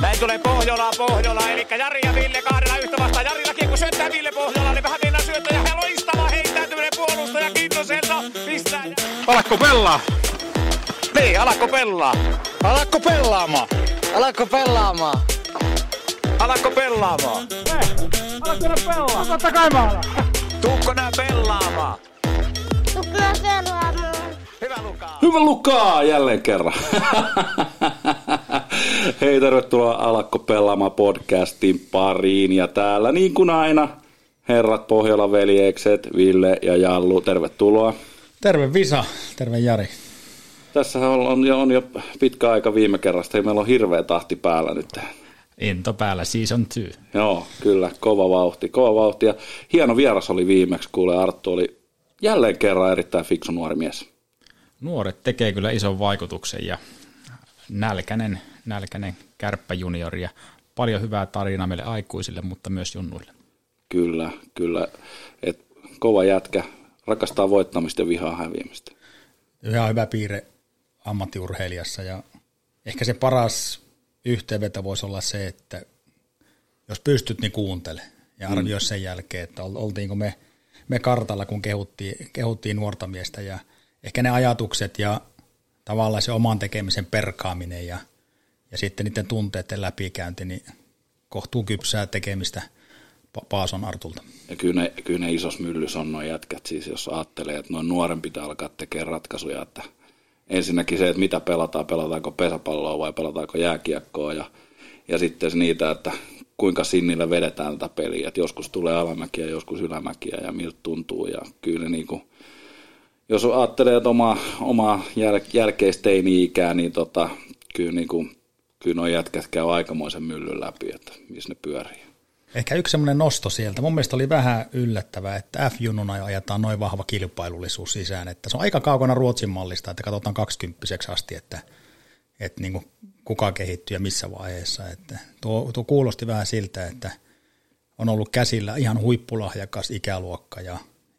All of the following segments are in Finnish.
Näin tulee Pohjola, Pohjola, eli Jari ja Ville kahdella yhtä vastaan. Jarillakin kun syöttää Ville Pohjola, niin vähän mennään syöttäjä ja loistava heittäytyminen puolustaja Kintoselta. Pistää. Alakko pelaa? Niin, alakko pelaa? Alakko pelaamaan? Alatko pelaamaan? Alakko pelaamaan? Alakko pelaa? Totta kai mä alan. Tuukko nää pelaamaan? Tukea pelaamaan. Hyvä Lukaa. Hyvä Lukaa jälleen kerran. Hei, tervetuloa Alakko pelaamaan podcastin pariin. Ja täällä niin kuin aina, herrat Pohjola veljekset, Ville ja Jallu, tervetuloa. Terve Visa, terve Jari. Tässä on, on, jo, on jo pitkä aika viime kerrasta ja meillä on hirveä tahti päällä nyt. Into päällä, season two. Joo, kyllä, kova vauhti, kova vauhti. Ja hieno vieras oli viimeksi, kuule Arttu oli jälleen kerran erittäin fiksu nuori mies. Nuoret tekee kyllä ison vaikutuksen ja nälkäinen, nälkäinen kärppäjuniori ja paljon hyvää tarinaa meille aikuisille, mutta myös junnuille. Kyllä, kyllä. Et kova jätkä, rakastaa voittamista ja vihaa häviämistä. Ihan hyvä piirre ammattiurheilijassa ja ehkä se paras yhteenveto voisi olla se, että jos pystyt, niin kuuntele ja arvioi sen jälkeen, että ol- oltiinko me, me kartalla, kun kehuttiin, kehuttiin nuorta miestä ja ehkä ne ajatukset ja tavallaan se oman tekemisen perkaaminen ja, ja sitten niiden tunteiden läpikäynti, niin kohtuu kypsää tekemistä Pa- Paason Artulta. Ja kyllä ne, kyllä ne isos myllys on noin jätkät, siis jos ajattelee, että noin nuoren pitää alkaa tekemään ratkaisuja, että ensinnäkin se, että mitä pelataan, pelataanko pesäpalloa vai pelataanko jääkiekkoa ja, ja sitten niitä, että kuinka sinnillä vedetään tätä peliä, että joskus tulee alamäkiä, joskus ylämäkiä ja miltä tuntuu. Ja kyllä ne niinku, jos ajattelee, että omaa, omaa jäl, jälkeisteini-ikää, niin tota, kyllä, niinku, kyllä nuo jätkät käy aikamoisen myllyn läpi, että missä ne pyörii. Ehkä yksi semmoinen nosto sieltä. Mun mielestä oli vähän yllättävää, että F-junnuna ajetaan noin vahva kilpailullisuus sisään. Että se on aika kaukana Ruotsin mallista, että katsotaan 20 asti, että, että niin kuin kuka kehittyy ja missä vaiheessa. Että tuo, tuo kuulosti vähän siltä, että on ollut käsillä ihan huippulahjakas ikäluokka ja,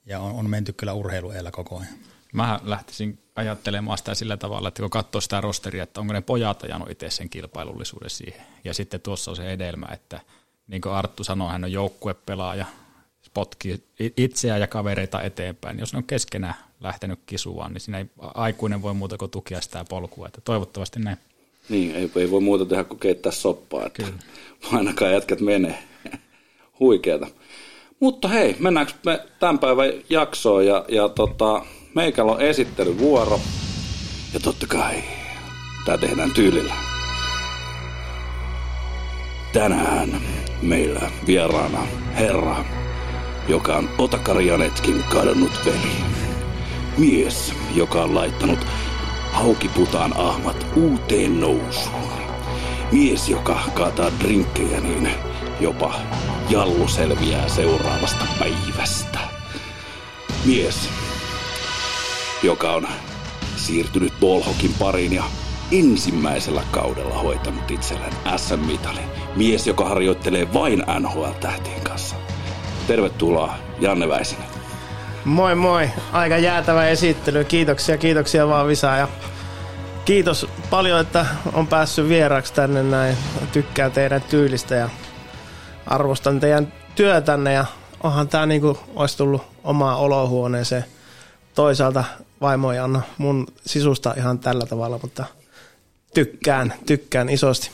ja on, on menty kyllä urheilueellä koko ajan. Mä lähtisin ajattelemaan sitä sillä tavalla, että kun katsoo sitä rosteria, että onko ne pojat ajanut itse sen kilpailullisuuden siihen. Ja sitten tuossa on se edelmä, että niin kuin Arttu sanoi, hän on joukkuepelaaja, potkii itseään ja kavereita eteenpäin. Jos ne on keskenään lähtenyt kisuaan, niin siinä ei aikuinen voi muuta kuin tukea sitä polkua. Että toivottavasti näin. Niin, ei, ei voi muuta tehdä kuin keittää soppaa, että Kyllä. ainakaan jätkät menee. Huikeeta. Mutta hei, mennäänkö me tämän päivän jaksoon ja, ja tota, meikällä on esittelyvuoro. Ja totta kai, tämä tehdään tyylillä. Tänään meillä vieraana herra, joka on Otakari Janetskin kadonnut veli. Mies, joka on laittanut haukiputaan ahmat uuteen nousuun. Mies, joka kaataa drinkkejä, niin jopa jallu selviää seuraavasta päivästä. Mies, joka on siirtynyt Bolhokin pariin ja ensimmäisellä kaudella hoitanut itselleen SM-mitali. Mies, joka harjoittelee vain NHL-tähtien kanssa. Tervetuloa Janne Väisänen. Moi moi, aika jäätävä esittely. Kiitoksia, kiitoksia vaan Visa ja kiitos paljon, että on päässyt vieraaksi tänne näin. Tykkään teidän tyylistä ja arvostan teidän työtänne ja onhan tää niinku olisi tullut omaa olohuoneeseen. Toisaalta vaimo ei anna mun sisusta ihan tällä tavalla, mutta tykkään, tykkään isosti.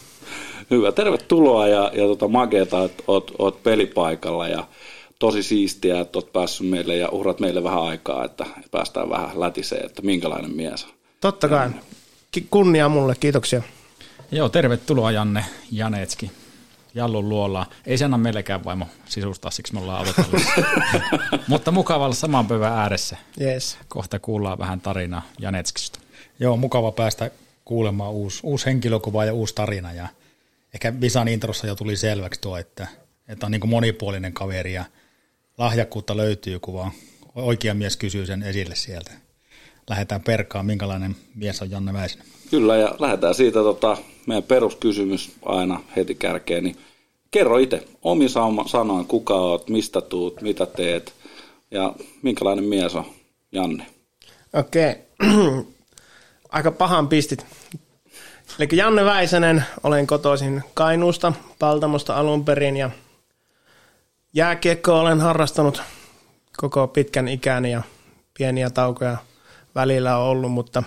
Hyvä, tervetuloa ja, ja tota, makeeta, että oot, oot pelipaikalla ja tosi siistiä, että oot päässyt meille ja uhrat meille vähän aikaa, että päästään vähän lätiseen, että minkälainen mies on. Totta kai. Ki- Kunnia mulle, kiitoksia. Joo, tervetuloa Janne Janetski. Jallun luola. Ei se anna meillekään vaimo sisustaa, siksi me ollaan. Mutta mukava olla saman pöydän ääressä. Yes. Kohta kuullaan vähän tarinaa Janetskista. Joo, mukava päästä kuulemaan uusi, uusi henkilökuva ja uusi tarina. Ja ehkä Visan introssa jo tuli selväksi tuo, että, että on niin monipuolinen kaveri ja lahjakkuutta löytyy, kun vaan oikea mies kysyy sen esille sieltä. Lähdetään perkaan, minkälainen mies on Janne Väisänen. Kyllä, ja lähdetään siitä tota, meidän peruskysymys aina heti kärkeen, niin kerro itse omi sanoin, kuka oot, mistä tuut, mitä teet ja minkälainen mies on Janne. Okei. Aika pahan pistit. Eli Janne Väisänen, olen kotoisin Kainuusta, Paltamosta alun perin ja jääkiekkoa olen harrastanut koko pitkän ikäni ja pieniä taukoja välillä on ollut, mutta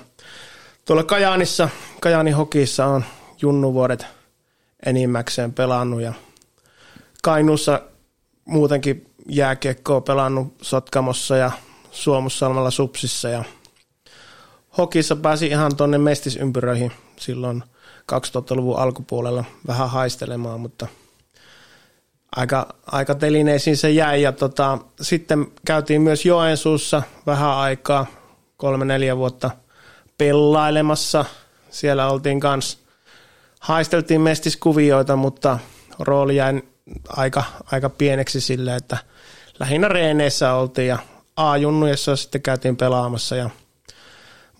tuolla Kajaanissa, Kajaanin hokissa on junnuvuodet enimmäkseen pelannut ja Kainuussa muutenkin jääkiekkoa pelannut Sotkamossa ja Suomussalmalla Supsissa ja hokissa pääsi ihan tuonne mestisympyröihin silloin 2000-luvun alkupuolella vähän haistelemaan, mutta aika, aika telineisiin se jäi. Ja tota, sitten käytiin myös Joensuussa vähän aikaa, kolme-neljä vuotta pellailemassa. Siellä oltiin kanssa, haisteltiin mestiskuvioita, mutta rooli jäi aika, aika pieneksi sille, että lähinnä reeneissä oltiin ja A-junnujessa sitten käytiin pelaamassa. Ja,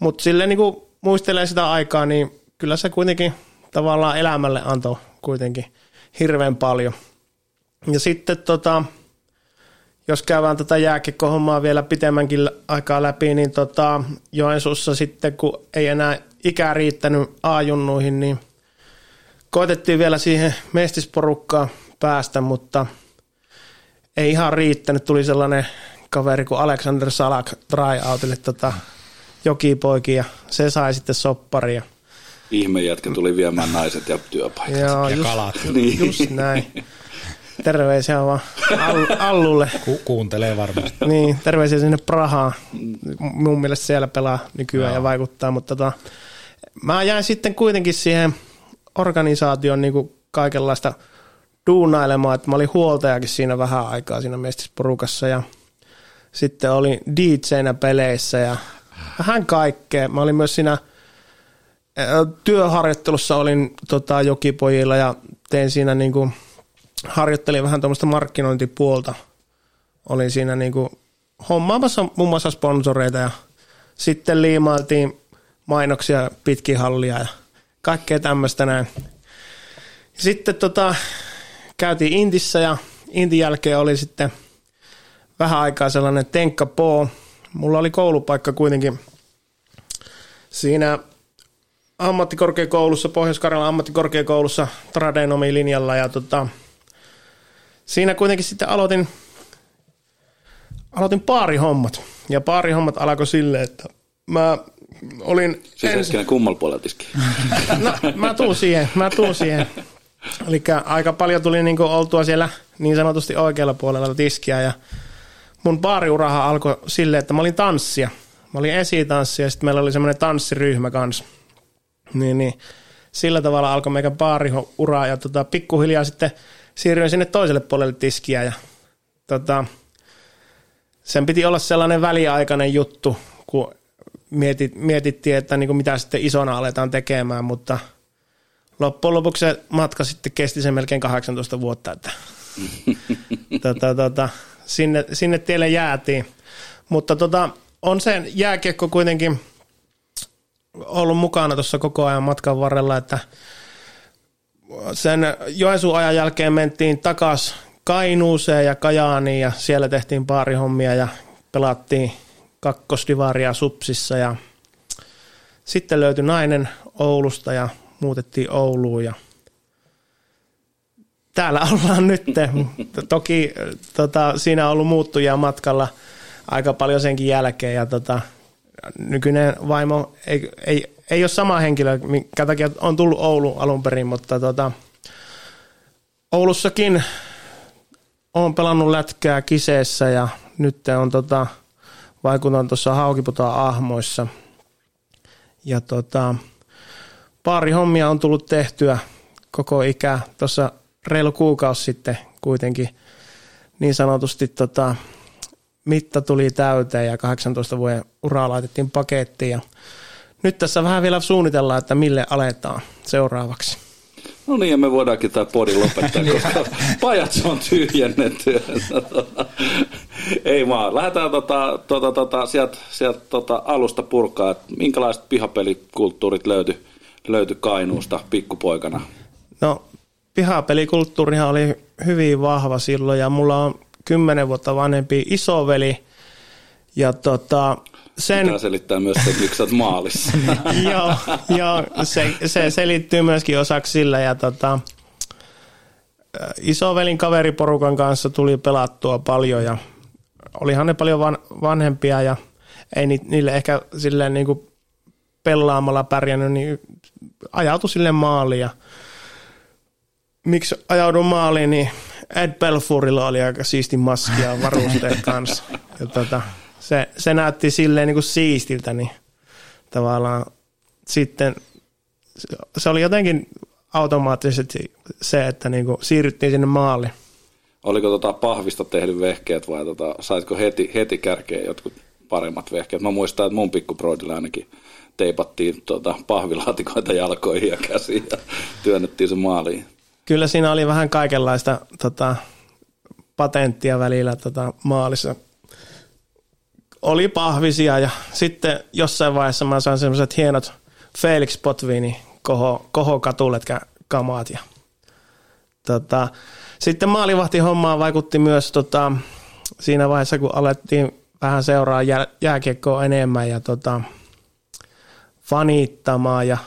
mutta silleen niin kuin muistelee sitä aikaa, niin kyllä se kuitenkin tavallaan elämälle antoi kuitenkin hirveän paljon. Ja sitten tota, jos käydään tätä jääkiekkohommaa vielä pitemmänkin aikaa läpi, niin tota, Joensuussa sitten, kun ei enää ikää riittänyt A-junnuihin, niin koitettiin vielä siihen mestisporukkaan päästä, mutta ei ihan riittänyt. Tuli sellainen kaveri kuin Alexander Salak tryoutille tota, jokipoikin ja se sai sitten sopparia. Ihme jätkä tuli viemään naiset ja työpaikat. Joo, Ja just, kalat. Niin. just näin. Terveisiä vaan All- Allulle. Ku- kuuntelee varmasti. Niin, terveisiä sinne Prahaan. Mun mielestä siellä pelaa nykyään ja vaikuttaa, mutta tota, mä jäin sitten kuitenkin siihen organisaation niin kuin kaikenlaista duunailemaan, että mä olin huoltajakin siinä vähän aikaa siinä mestisporukassa ja sitten olin DJnä peleissä ja vähän kaikkea. Mä olin myös siinä työharjoittelussa olin tota, jokipojilla ja tein siinä niin kuin, harjoittelin vähän tuommoista markkinointipuolta. Olin siinä niin kuin hommaamassa muun muassa sponsoreita ja sitten liimailtiin mainoksia pitkin hallia ja kaikkea tämmöistä näin. Sitten tota, käytiin Intissä ja Intin jälkeen oli sitten vähän aikaa sellainen Tenkka Po. Mulla oli koulupaikka kuitenkin siinä ammattikorkeakoulussa, Pohjois-Karjalan ammattikorkeakoulussa tradenomi-linjalla ja tota, siinä kuitenkin sitten aloitin, aloitin paarihommat. Ja paarihommat alkoi silleen, että mä olin... Siis hetkinen kummalla puolella tiski. No, mä tuun siihen, mä tuun siihen. Eli aika paljon tuli niinku oltua siellä niin sanotusti oikealla puolella tiskiä ja mun baariuraha alkoi silleen, että mä olin tanssia. Mä olin esitanssija ja sitten meillä oli semmoinen tanssiryhmä kanssa. Niin, niin. Sillä tavalla alkoi meidän baariura ja tota, pikkuhiljaa sitten siirryin sinne toiselle puolelle tiskiä ja tota, sen piti olla sellainen väliaikainen juttu, kun mietit, mietittiin, että niin kuin mitä sitten isona aletaan tekemään, mutta loppujen lopuksi se matka sitten kesti sen melkein 18 vuotta, että tota, tota, sinne, sinne tielle jäätiin. Mutta tota, on se jääkiekko kuitenkin ollut mukana tuossa koko ajan matkan varrella, että sen Joensuun ajan jälkeen mentiin takas Kainuuseen ja Kajaaniin ja siellä tehtiin paarihommia ja pelattiin kakkosdivaria Supsissa ja sitten löytyi nainen Oulusta ja muutettiin Ouluun ja täällä ollaan nyt. Toki tota, siinä on ollut muuttujia matkalla aika paljon senkin jälkeen ja tota, nykyinen vaimo ei, ei, ei ole sama henkilö, minkä takia on tullut Oulu alun perin, mutta tota, Oulussakin on pelannut lätkää kiseessä ja nyt on tota, vaikutan tuossa Haukiputaan ahmoissa. Ja tota, pari hommia on tullut tehtyä koko ikä. Tuossa reilu kuukausi sitten kuitenkin niin sanotusti tota, mitta tuli täyteen ja 18 vuoden uraa laitettiin pakettiin. Ja nyt tässä vähän vielä suunnitellaan, että mille aletaan seuraavaksi. No niin, ja me voidaankin tämä podi lopettaa, koska pajat on tyhjennetty. Ei vaan. Lähdetään tota, tota, tota, sieltä sielt, tota, alusta purkaa, että minkälaiset pihapelikulttuurit löytyi löyty Kainuusta pikkupoikana? No, pihapelikulttuurihan oli hyvin vahva silloin ja mulla on kymmenen vuotta vanhempi isoveli ja tota, sen, Pitää selittää myös se, miksi oot maalissa. joo, joo se, se selittyy myöskin osaksi sillä ja tota, isovelin kaveriporukan kanssa tuli pelattua paljon ja olihan ne paljon van, vanhempia ja ei ni, niille ehkä silleen niin kuin pelaamalla pärjännyt, niin ajautui sille maaliin ja miksi ajaudun maaliin, niin Ed Belfourilla oli aika siisti maski ja varusteet kanssa. Ja tota, se, se näytti silleen niin kuin siistiltä, niin tavallaan sitten se oli jotenkin automaattisesti se, että niin kuin siirryttiin sinne maaliin. Oliko tota pahvista tehnyt vehkeet vai tota, saitko heti, heti kärkeen jotkut paremmat vehkeet? Mä muistan, että mun pikkubroidilla ainakin teipattiin tota, pahvilaatikoita jalkoihin ja käsiin ja työnnettiin se maaliin. Kyllä siinä oli vähän kaikenlaista tota, patenttia välillä tota, maalissa. Oli pahvisia ja sitten jossain vaiheessa mä sain semmoiset hienot Felix Potvini koho, koho katuletkä kamaat. Ja, tota, sitten maalivahti hommaa vaikutti myös tota, siinä vaiheessa, kun alettiin vähän seuraa jää, jääkiekkoa enemmän ja tota, fanittamaan ja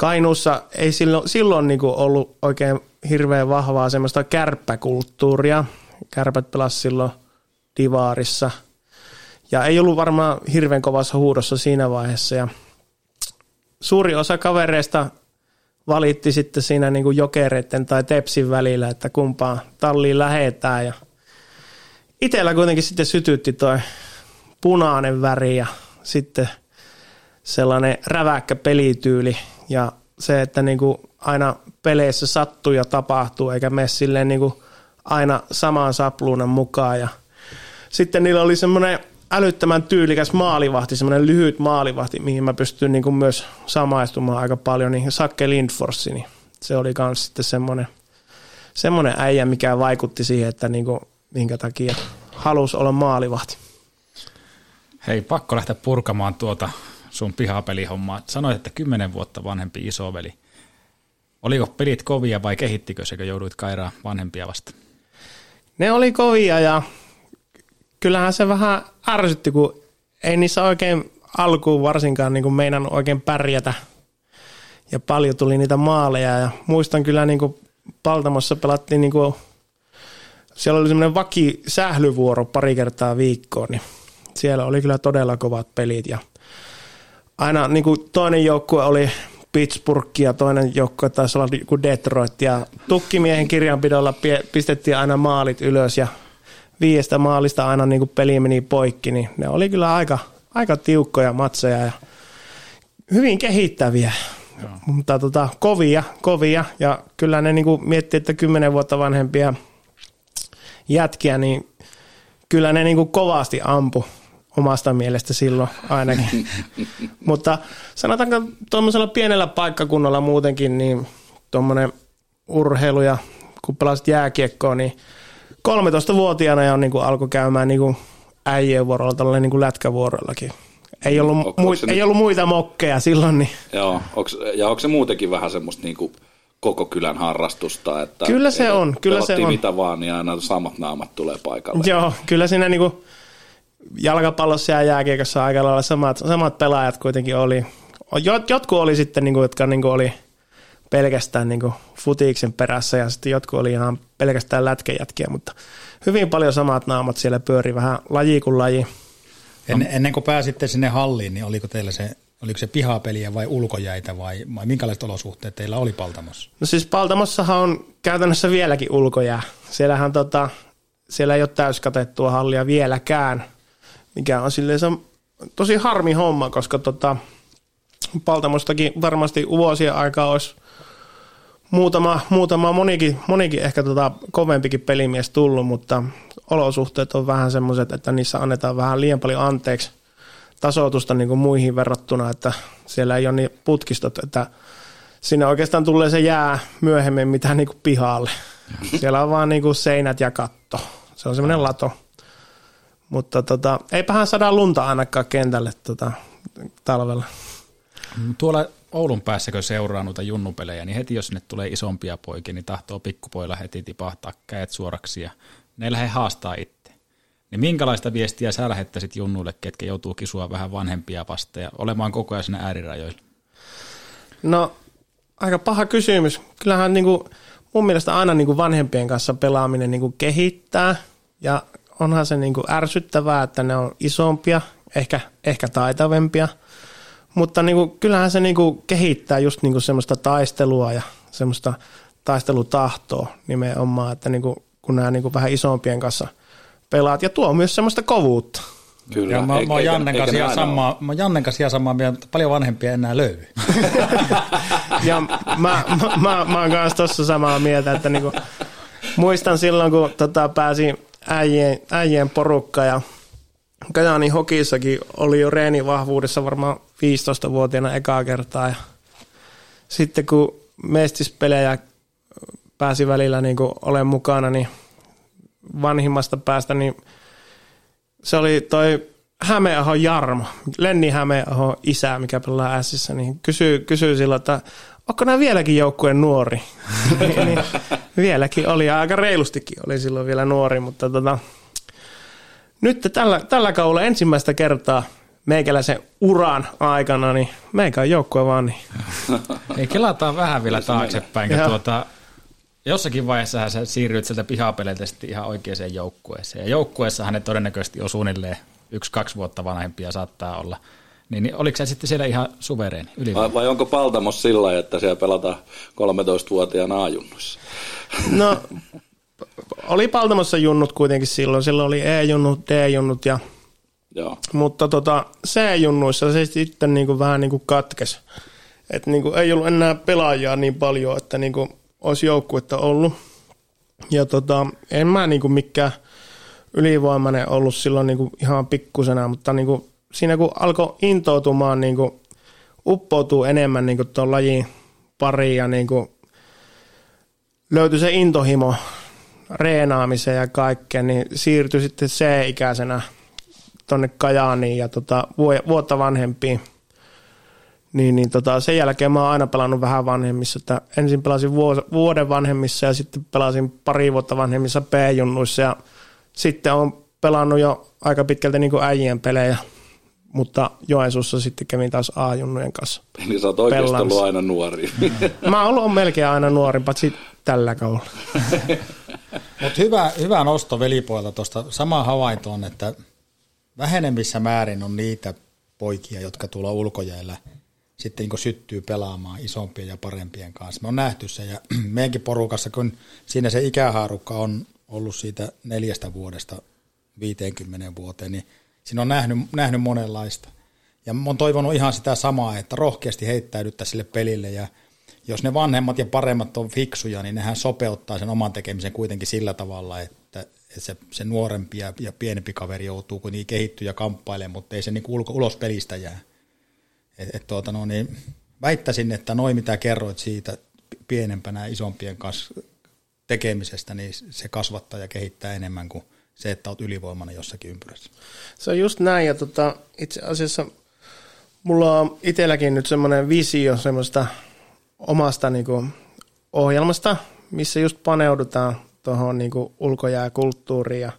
Kainuussa ei silloin, silloin niin kuin ollut oikein hirveän vahvaa semmoista kärppäkulttuuria. Kärpät pelasi silloin divaarissa. Ja ei ollut varmaan hirveän kovassa huudossa siinä vaiheessa. Ja suuri osa kavereista valitti sitten siinä niin kuin jokereiden tai tepsin välillä, että kumpaan talliin lähetään. Ja itellä kuitenkin sitten sytytti toi punainen väri ja sitten sellainen räväkkä pelityyli ja se, että niin kuin aina peleissä sattuu ja tapahtuu, eikä mene silleen niin kuin aina samaan sapluunan mukaan. Ja sitten niillä oli semmoinen älyttömän tyylikäs maalivahti, semmoinen lyhyt maalivahti, mihin mä pystyn niin kuin myös samaistumaan aika paljon, niin Sakke Lindforsi, niin se oli myös sitten semmoinen, semmoinen äijä, mikä vaikutti siihen, että niin kuin, minkä takia halusi olla maalivahti. Hei, pakko lähteä purkamaan tuota sun pihapelihommaa. Sanoit, että kymmenen vuotta vanhempi isoveli. Oliko pelit kovia vai kehittikö se, kun jouduit kairaa vanhempia vasta? Ne oli kovia ja kyllähän se vähän ärsytti, kun ei niissä oikein alkuun varsinkaan niin meinan oikein pärjätä. Ja paljon tuli niitä maaleja ja muistan kyllä niin kuin Paltamossa pelattiin niin kuin, siellä oli semmoinen vaki sählyvuoro pari kertaa viikkoon, niin siellä oli kyllä todella kovat pelit ja aina niin kuin toinen joukkue oli Pittsburgh ja toinen joukkue taisi olla niin Detroit. Ja tukkimiehen kirjanpidolla pistettiin aina maalit ylös ja viiestä maalista aina niin kuin peli meni poikki, niin ne oli kyllä aika, aika tiukkoja matseja ja hyvin kehittäviä, Joo. mutta tota, kovia, kovia. Ja kyllä ne niin kuin miettii, että kymmenen vuotta vanhempia jätkiä, niin kyllä ne niin kuin kovasti ampu omasta mielestä silloin ainakin. Mutta sanotaanko tuommoisella pienellä paikkakunnalla muutenkin, niin tuommoinen urheilu ja kun pelasit jääkiekkoa, niin 13-vuotiaana jo niin kuin alkoi käymään niin kuin äijien vuorolla tällainen niin kuin lätkävuorollakin. Ei ollut, o, mui, ei nyt... ollut muita mokkeja silloin. Niin. Joo, onks, ja onko se muutenkin vähän semmoista niin kuin koko kylän harrastusta? Että kyllä se on, kyllä se on. mitä vaan, niin aina samat naamat tulee paikalle. Joo, kyllä siinä niin kuin jalkapallossa ja jääkiekossa aika lailla samat, samat pelaajat kuitenkin oli. Jotkut oli sitten, niin kuin, jotka niin kuin oli pelkästään niin kuin futiksen perässä ja sitten jotkut oli ihan pelkästään lätkejätkiä, mutta hyvin paljon samat naamat siellä pyöri vähän laji kuin laji. En, ennen kuin pääsitte sinne halliin, niin oliko teillä se, oliko se pihapeliä vai ulkojäitä vai, vai minkälaiset olosuhteet teillä oli Paltamossa? No siis Paltamossahan on käytännössä vieläkin ulkojää. Siellähän tota, siellä ei ole täyskatettua hallia vieläkään – mikä on silleen se on tosi harmi homma, koska tota, Paltamostakin varmasti vuosien aikaa olisi muutama, muutama monikin, monikin ehkä tota kovempikin pelimies tullut, mutta olosuhteet on vähän semmoiset, että niissä annetaan vähän liian paljon anteeksi tasoitusta niin kuin muihin verrattuna, että siellä ei ole niin putkistot, että siinä oikeastaan tulee se jää myöhemmin mitä niin kuin pihalle. Siellä on vaan niin kuin seinät ja katto. Se on semmoinen lato. Mutta tota, eipähän saada lunta ainakaan kentälle tota, talvella. Tuolla Oulun päässäkö seuraa noita junnupelejä, niin heti jos sinne tulee isompia poikia, niin tahtoo pikkupoilla heti tipahtaa käet suoraksi ja ne lähde haastaa itse. Niin minkälaista viestiä sä lähettäisit junnuille, ketkä joutuu kisua vähän vanhempia vastaan ja olemaan koko ajan siinä äärirajoilla? No, aika paha kysymys. Kyllähän niin kuin, mun mielestä aina niin kuin vanhempien kanssa pelaaminen niin kuin kehittää ja onhan se niin kuin ärsyttävää, että ne on isompia, ehkä, ehkä taitavempia, mutta niin kuin, kyllähän se niin kuin kehittää just niin kuin semmoista taistelua ja semmoista taistelutahtoa nimenomaan, että niin kuin, kun nämä niin kuin vähän isompien kanssa pelaat ja tuo myös semmoista kovuutta. Kyllä. Ja mä, mä oon Jannen kanssa ihan samaa, mä Jannen kanssa ihan samaa mieltä, paljon vanhempia enää löydy. ja mä, mä, mä, mä oon kanssa tossa samaa mieltä, että niinku, muistan silloin, kun tota, pääsin äijien, äijien porukka ja Kajani hokissakin oli jo reenivahvuudessa varmaan 15-vuotiaana ekaa kertaa ja sitten kun mestispelejä pääsi välillä niin olen mukana, niin vanhimmasta päästä, niin se oli toi Hämeenaho Jarmo, Lenni Hämeenaho isä, mikä pelaa Ässissä, niin kysyy, kysyy silloin, että onko nämä vieläkin joukkueen nuori? niin, vieläkin oli, ja aika reilustikin oli silloin vielä nuori, mutta tota, nyt tällä, tällä kaudella ensimmäistä kertaa meikäläisen uran aikana, niin meikä on joukkue vaan. Niin. Ei, kelataan vähän vielä taaksepäin. Tuota, jossakin vaiheessa sä siirryit sieltä pihapeleiltä sitten ihan oikeaan joukkueeseen. Ja joukkueessahan ne todennäköisesti on suunnilleen yksi-kaksi vuotta vanhempia saattaa olla. Niin, niin oliko se sitten siellä ihan suvereeni? Vai, vai, onko Paltamos sillä, että siellä pelataan 13-vuotiaana ajunnuissa? No, oli Paltamossa junnut kuitenkin silloin. Silloin oli E-junnut, D-junnut ja Joo. Mutta tota, C-junnuissa se sitten niin kuin vähän niin kuin katkesi. Et niin kuin ei ollut enää pelaajia niin paljon, että niin kuin olisi joukkuetta ollut. Ja tota, en mä niin kuin mikään ylivoimainen ollut silloin niin kuin ihan pikkusena, mutta niin kuin siinä kun alkoi intoutumaan, niin kuin uppoutuu enemmän niin tuon lajin pariin ja niin kuin löytyi se intohimo reenaamiseen ja kaikkeen, niin siirtyi sitten C-ikäisenä tuonne Kajaaniin ja tota, vuotta vanhempiin. Niin, niin tota, sen jälkeen mä oon aina pelannut vähän vanhemmissa. Että ensin pelasin vuoden vanhemmissa ja sitten pelasin pari vuotta vanhemmissa B-junnuissa ja sitten on pelannut jo aika pitkälti niin kuin äijien pelejä, mutta Joensuussa sitten kävin taas A-junnujen kanssa. Niin sä oot oikeasti ollut aina nuori. Mä oon ollut melkein aina nuori, paitsi tällä kaudella. Mutta hyvä, hyvä nosto velipoilta tuosta. Sama havainto on, että vähenemmissä määrin on niitä poikia, jotka tuolla ulkojäällä sitten niin syttyy pelaamaan isompien ja parempien kanssa. Me on nähty se ja meidänkin porukassa, kun siinä se ikähaarukka on ollut siitä neljästä vuodesta 50 vuoteen, niin siinä on nähnyt, nähnyt monenlaista. Ja mä oon toivonut ihan sitä samaa, että rohkeasti heittäydyttä sille pelille ja jos ne vanhemmat ja paremmat on fiksuja, niin nehän sopeuttaa sen oman tekemisen kuitenkin sillä tavalla, että, että se, se nuorempi ja, ja pienempi kaveri joutuu kuitenkin kehittyä ja kamppailemaan, mutta ei se niin ulko, ulos pelistä jää. Et, et tuota, no, niin väittäisin, että noin mitä kerroit siitä pienempänä isompien kanssa tekemisestä, niin se kasvattaa ja kehittää enemmän kuin se, että olet ylivoimainen jossakin ympyrässä. Se on just näin, ja tota, itse asiassa mulla on itselläkin nyt semmoinen visio semmoista omasta niinku ohjelmasta, missä just paneudutaan tuohon niinku ulkojääkulttuuriin ja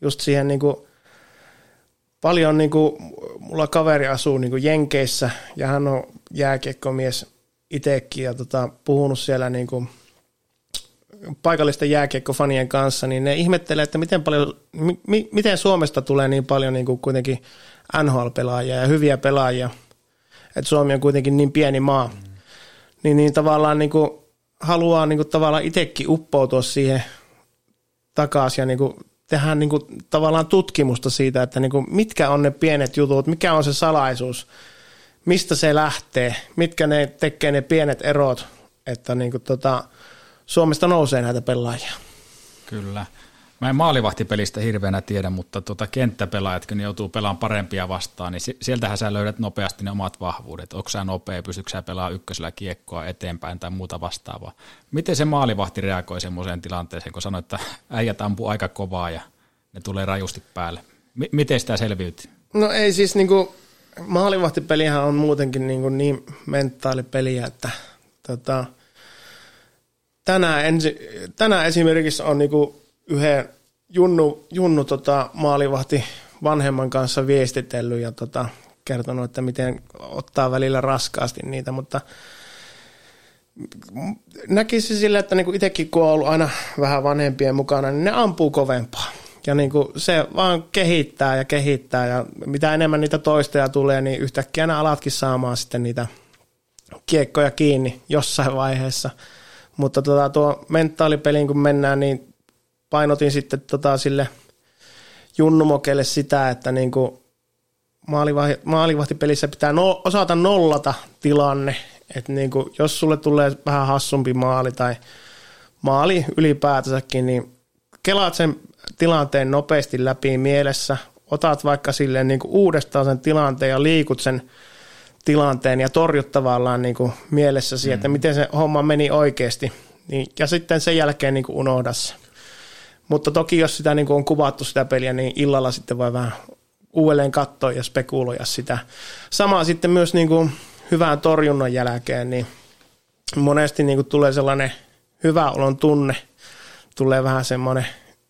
just siihen niinku, paljon niinku, mulla kaveri asuu niinku Jenkeissä ja hän on jääkiekkomies itsekin ja tota, puhunut siellä niinku, paikallisten jääkiekkofanien kanssa, niin ne ihmettelee, että miten, paljon, mi, miten Suomesta tulee niin paljon niin kuin kuitenkin NHL-pelaajia ja hyviä pelaajia, että Suomi on kuitenkin niin pieni maa. Mm. Niin, niin tavallaan niin kuin haluaa niin kuin tavallaan itsekin uppoutua siihen takaisin ja niin kuin tehdään niin kuin tavallaan tutkimusta siitä, että niin kuin mitkä on ne pienet jutut, mikä on se salaisuus, mistä se lähtee, mitkä ne tekee ne pienet erot, että niin kuin tota, Suomesta nousee näitä pelaajia. Kyllä. Mä en maalivahtipelistä hirveänä tiedä, mutta tuota kenttäpelaajat, kun joutuu pelaamaan parempia vastaan, niin sieltähän sä löydät nopeasti ne omat vahvuudet. Onko sä nopea, pystytkö sä pelaamaan ykkösellä kiekkoa eteenpäin tai muuta vastaavaa. Miten se maalivahti reagoi semmoiseen tilanteeseen, kun sanoit, että äijät ampuu aika kovaa ja ne tulee rajusti päälle. M- miten sitä selviytyy? No ei siis niinku, maalivahtipelihän on muutenkin niinku niin mentaalipeliä, että tota, tänään, ensi, tänään esimerkiksi on niinku yhden Junnu, Junnu tota, maalivahti vanhemman kanssa viestitellyt ja tota, kertonut, että miten ottaa välillä raskaasti niitä, mutta näkisi sille, että niinku itsekin kun on ollut aina vähän vanhempien mukana, niin ne ampuu kovempaa. Ja niinku se vaan kehittää ja kehittää ja mitä enemmän niitä toistoja tulee, niin yhtäkkiä ne alatkin saamaan sitten niitä kiekkoja kiinni jossain vaiheessa. Mutta tota, tuo mentaalipeliin kun mennään, niin painotin sitten tota sille junnumokelle sitä, että niinku maalivahti, maalivahtipelissä pitää no, osata nollata tilanne. Että niinku, jos sulle tulee vähän hassumpi maali tai maali ylipäätänsäkin, niin kelaat sen tilanteen nopeasti läpi mielessä, otat vaikka silleen niin kuin uudestaan sen tilanteen ja liikut sen tilanteen ja torjut tavallaan niin kuin mielessäsi, mm. että miten se homma meni oikeasti. Niin, ja sitten sen jälkeen niin kuin unohda se. Mutta toki jos sitä niin kuin on kuvattu sitä peliä, niin illalla sitten voi vähän uudelleen katsoa ja spekuloida sitä. Sama sitten myös niin kuin hyvän torjunnan jälkeen, niin monesti niin kuin tulee sellainen hyvä olon tunne, tulee vähän semmoinen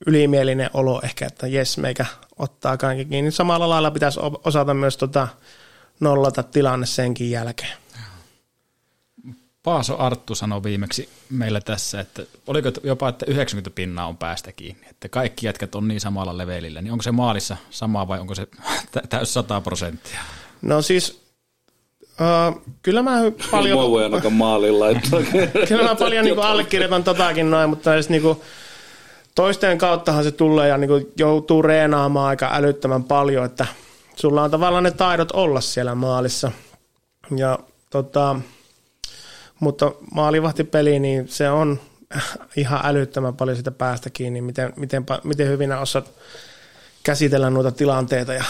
ylimielinen olo ehkä, että jes, meikä ottaa kaikki kiinni. Samalla lailla pitäisi osata myös tota nollata tilanne senkin jälkeen. Paaso Arttu sanoi viimeksi meille tässä, että oliko jopa, että 90 pinnaa on päästä kiinni, että kaikki jätkät on niin samalla levelillä, niin onko se maalissa sama vai onko se täys 100 prosenttia? No siis, uh, kyllä mä paljon... Voi ainakaan maalilla. kyllä mä paljon niin allekirjoitan totakin noin, mutta edes niin kuin, toisten kauttahan se tulee ja niin kuin joutuu reenaamaan aika älyttömän paljon, että sulla on tavallaan ne taidot olla siellä maalissa. Ja tota, mutta maalivahtipeli, niin se on ihan älyttömän paljon sitä päästä kiinni, miten, miten, miten hyvin osaat käsitellä noita tilanteita ja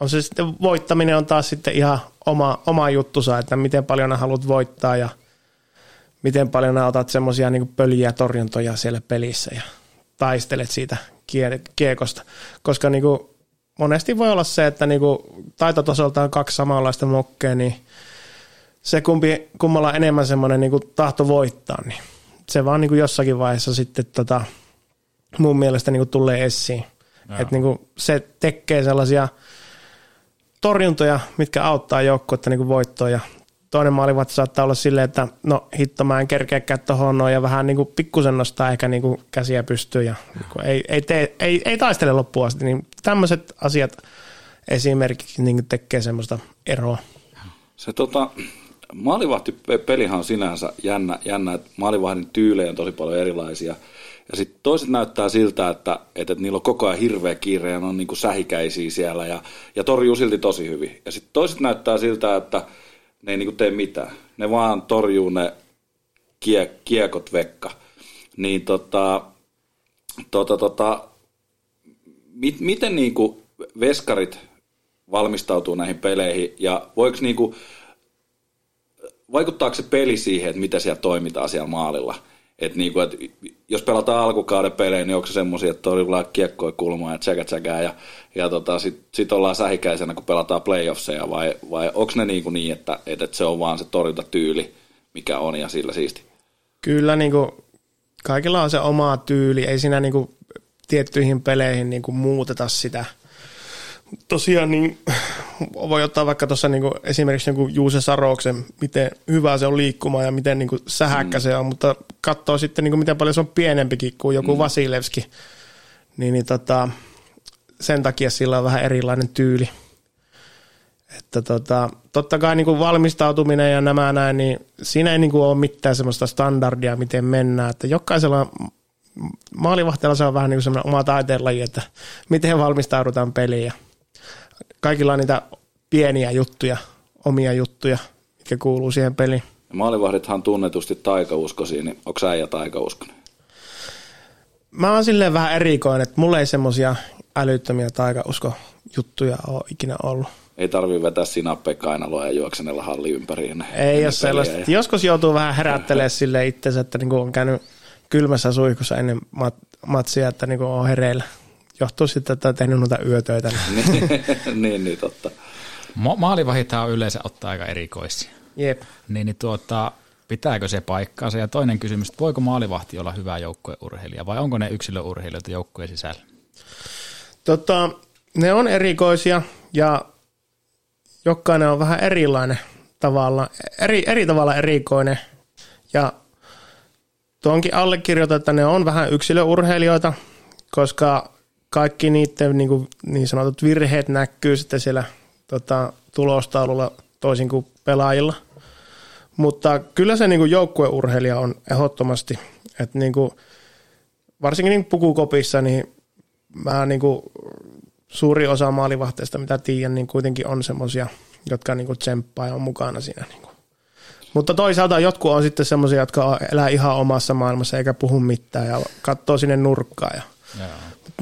on se sitten voittaminen on taas sitten ihan oma, oma juttusa, että miten paljon haluat voittaa ja miten paljon otat semmoisia niin pöljiä torjuntoja siellä pelissä ja taistelet siitä kiekosta. Koska niin kuin monesti voi olla se, että niin kuin taitotasolta on kaksi samanlaista mokkea, niin se kumpi, kummalla on enemmän semmoinen niin kuin tahto voittaa, niin se vaan niin kuin jossakin vaiheessa sitten tota, mun mielestä niin kuin tulee esiin. Että niin kuin se tekee sellaisia torjuntoja, mitkä auttaa joukkuetta niin voittoon ja toinen maalivahti saattaa olla silleen, että no hitto mä en kerkeäkään tuohon noin ja vähän niin kuin pikkusen nostaa ehkä niin kuin käsiä pystyy ja niin ei, ei, tee, ei, ei taistele loppuun asti. Niin tämmöiset asiat esimerkiksi niin tekee semmoista eroa. Se tota, maalivahtipelihan on sinänsä jännä, jännä että maalivahdin tyylejä on tosi paljon erilaisia. Ja sitten toiset näyttää siltä, että, että, että niillä on koko ajan hirveä kiire ja ne on niin sähikäisiä siellä ja, ja torjuu silti tosi hyvin. Ja sitten toiset näyttää siltä, että ne ei niinku tee mitään. Ne vaan torjuu ne kie, kiekot vekka. Niin tota, tota, tota, mit, miten niinku veskarit valmistautuu näihin peleihin ja voiko niinku, vaikuttaako se peli siihen, että mitä siellä toimitaan siellä maalilla? Et niinku, et jos pelataan alkukauden pelejä, niin onko se semmoisia, että torjutaan kiekkoja kulmaa ja tsäkä tsäkää ja, ja tota, sitten sit ollaan sähikäisenä, kun pelataan playoffseja vai, vai onko ne niinku niin, että, että se on vaan se torjuntatyyli, mikä on ja sillä siisti? Kyllä niinku, kaikilla on se oma tyyli, ei siinä niinku tiettyihin peleihin niinku muuteta sitä – tosiaan niin voi ottaa vaikka tuossa niin esimerkiksi niin Juuse Saroksen, miten hyvä se on liikkumaan ja miten niin sähäkkä mm. se on, mutta katsoo sitten niin miten paljon se on pienempikin kuin joku mm. Vasilevski, niin, niin tota, sen takia sillä on vähän erilainen tyyli. Että tota, totta kai niin valmistautuminen ja nämä näin, niin siinä ei niin ole mitään semmoista standardia, miten mennään. Että jokaisella maalivahtella se on vähän niin kuin semmoinen oma taiteenlaji, että miten valmistaudutaan peliin kaikilla on niitä pieniä juttuja, omia juttuja, mikä kuuluu siihen peliin. Maalivahdithan on tunnetusti taikauskoisia, niin onko äijä taikauskonen? Mä oon silleen vähän erikoinen, että mulla ei semmosia älyttömiä taikausko juttuja ole ikinä ollut. Ei tarvi vetää sinappeja kainaloa ja juoksenella halli ympäri. ei ole sellaista. Ja... Joskus joutuu vähän herättelemään sille itsensä, että niinku on käynyt kylmässä suihkussa ennen mat- matsia, että niinku on hereillä johtuu sitten, että on tehnyt noita yötöitä. niin, niin, totta. Ma- maalivahithan on yleensä ottaa aika erikoisia. Jep. Niin, niin tuota, pitääkö se paikkaansa? Ja toinen kysymys, että voiko maalivahti olla hyvä joukkueurheilija vai onko ne yksilöurheilijoita joukkueen sisällä? Tota, ne on erikoisia ja jokainen on vähän erilainen tavalla, eri, eri tavalla erikoinen. Ja tuonkin allekirjoitan, että ne on vähän yksilöurheilijoita, koska kaikki niiden niin, kuin, niin sanotut virheet näkyy sitten siellä tota, tulostaululla toisin kuin pelaajilla. Mutta kyllä se niin kuin joukkueurheilija on ehdottomasti, että niin kuin, varsinkin niin pukukopissa, niin mä niin kuin, suuri osa maalivahteista, mitä tiedän, niin kuitenkin on semmoisia, jotka niin kuin tsemppaa ja on mukana siinä. Niin kuin. Mutta toisaalta jotkut on sitten semmoisia, jotka elää ihan omassa maailmassa eikä puhu mitään ja katsoo sinne nurkkaan. Ja.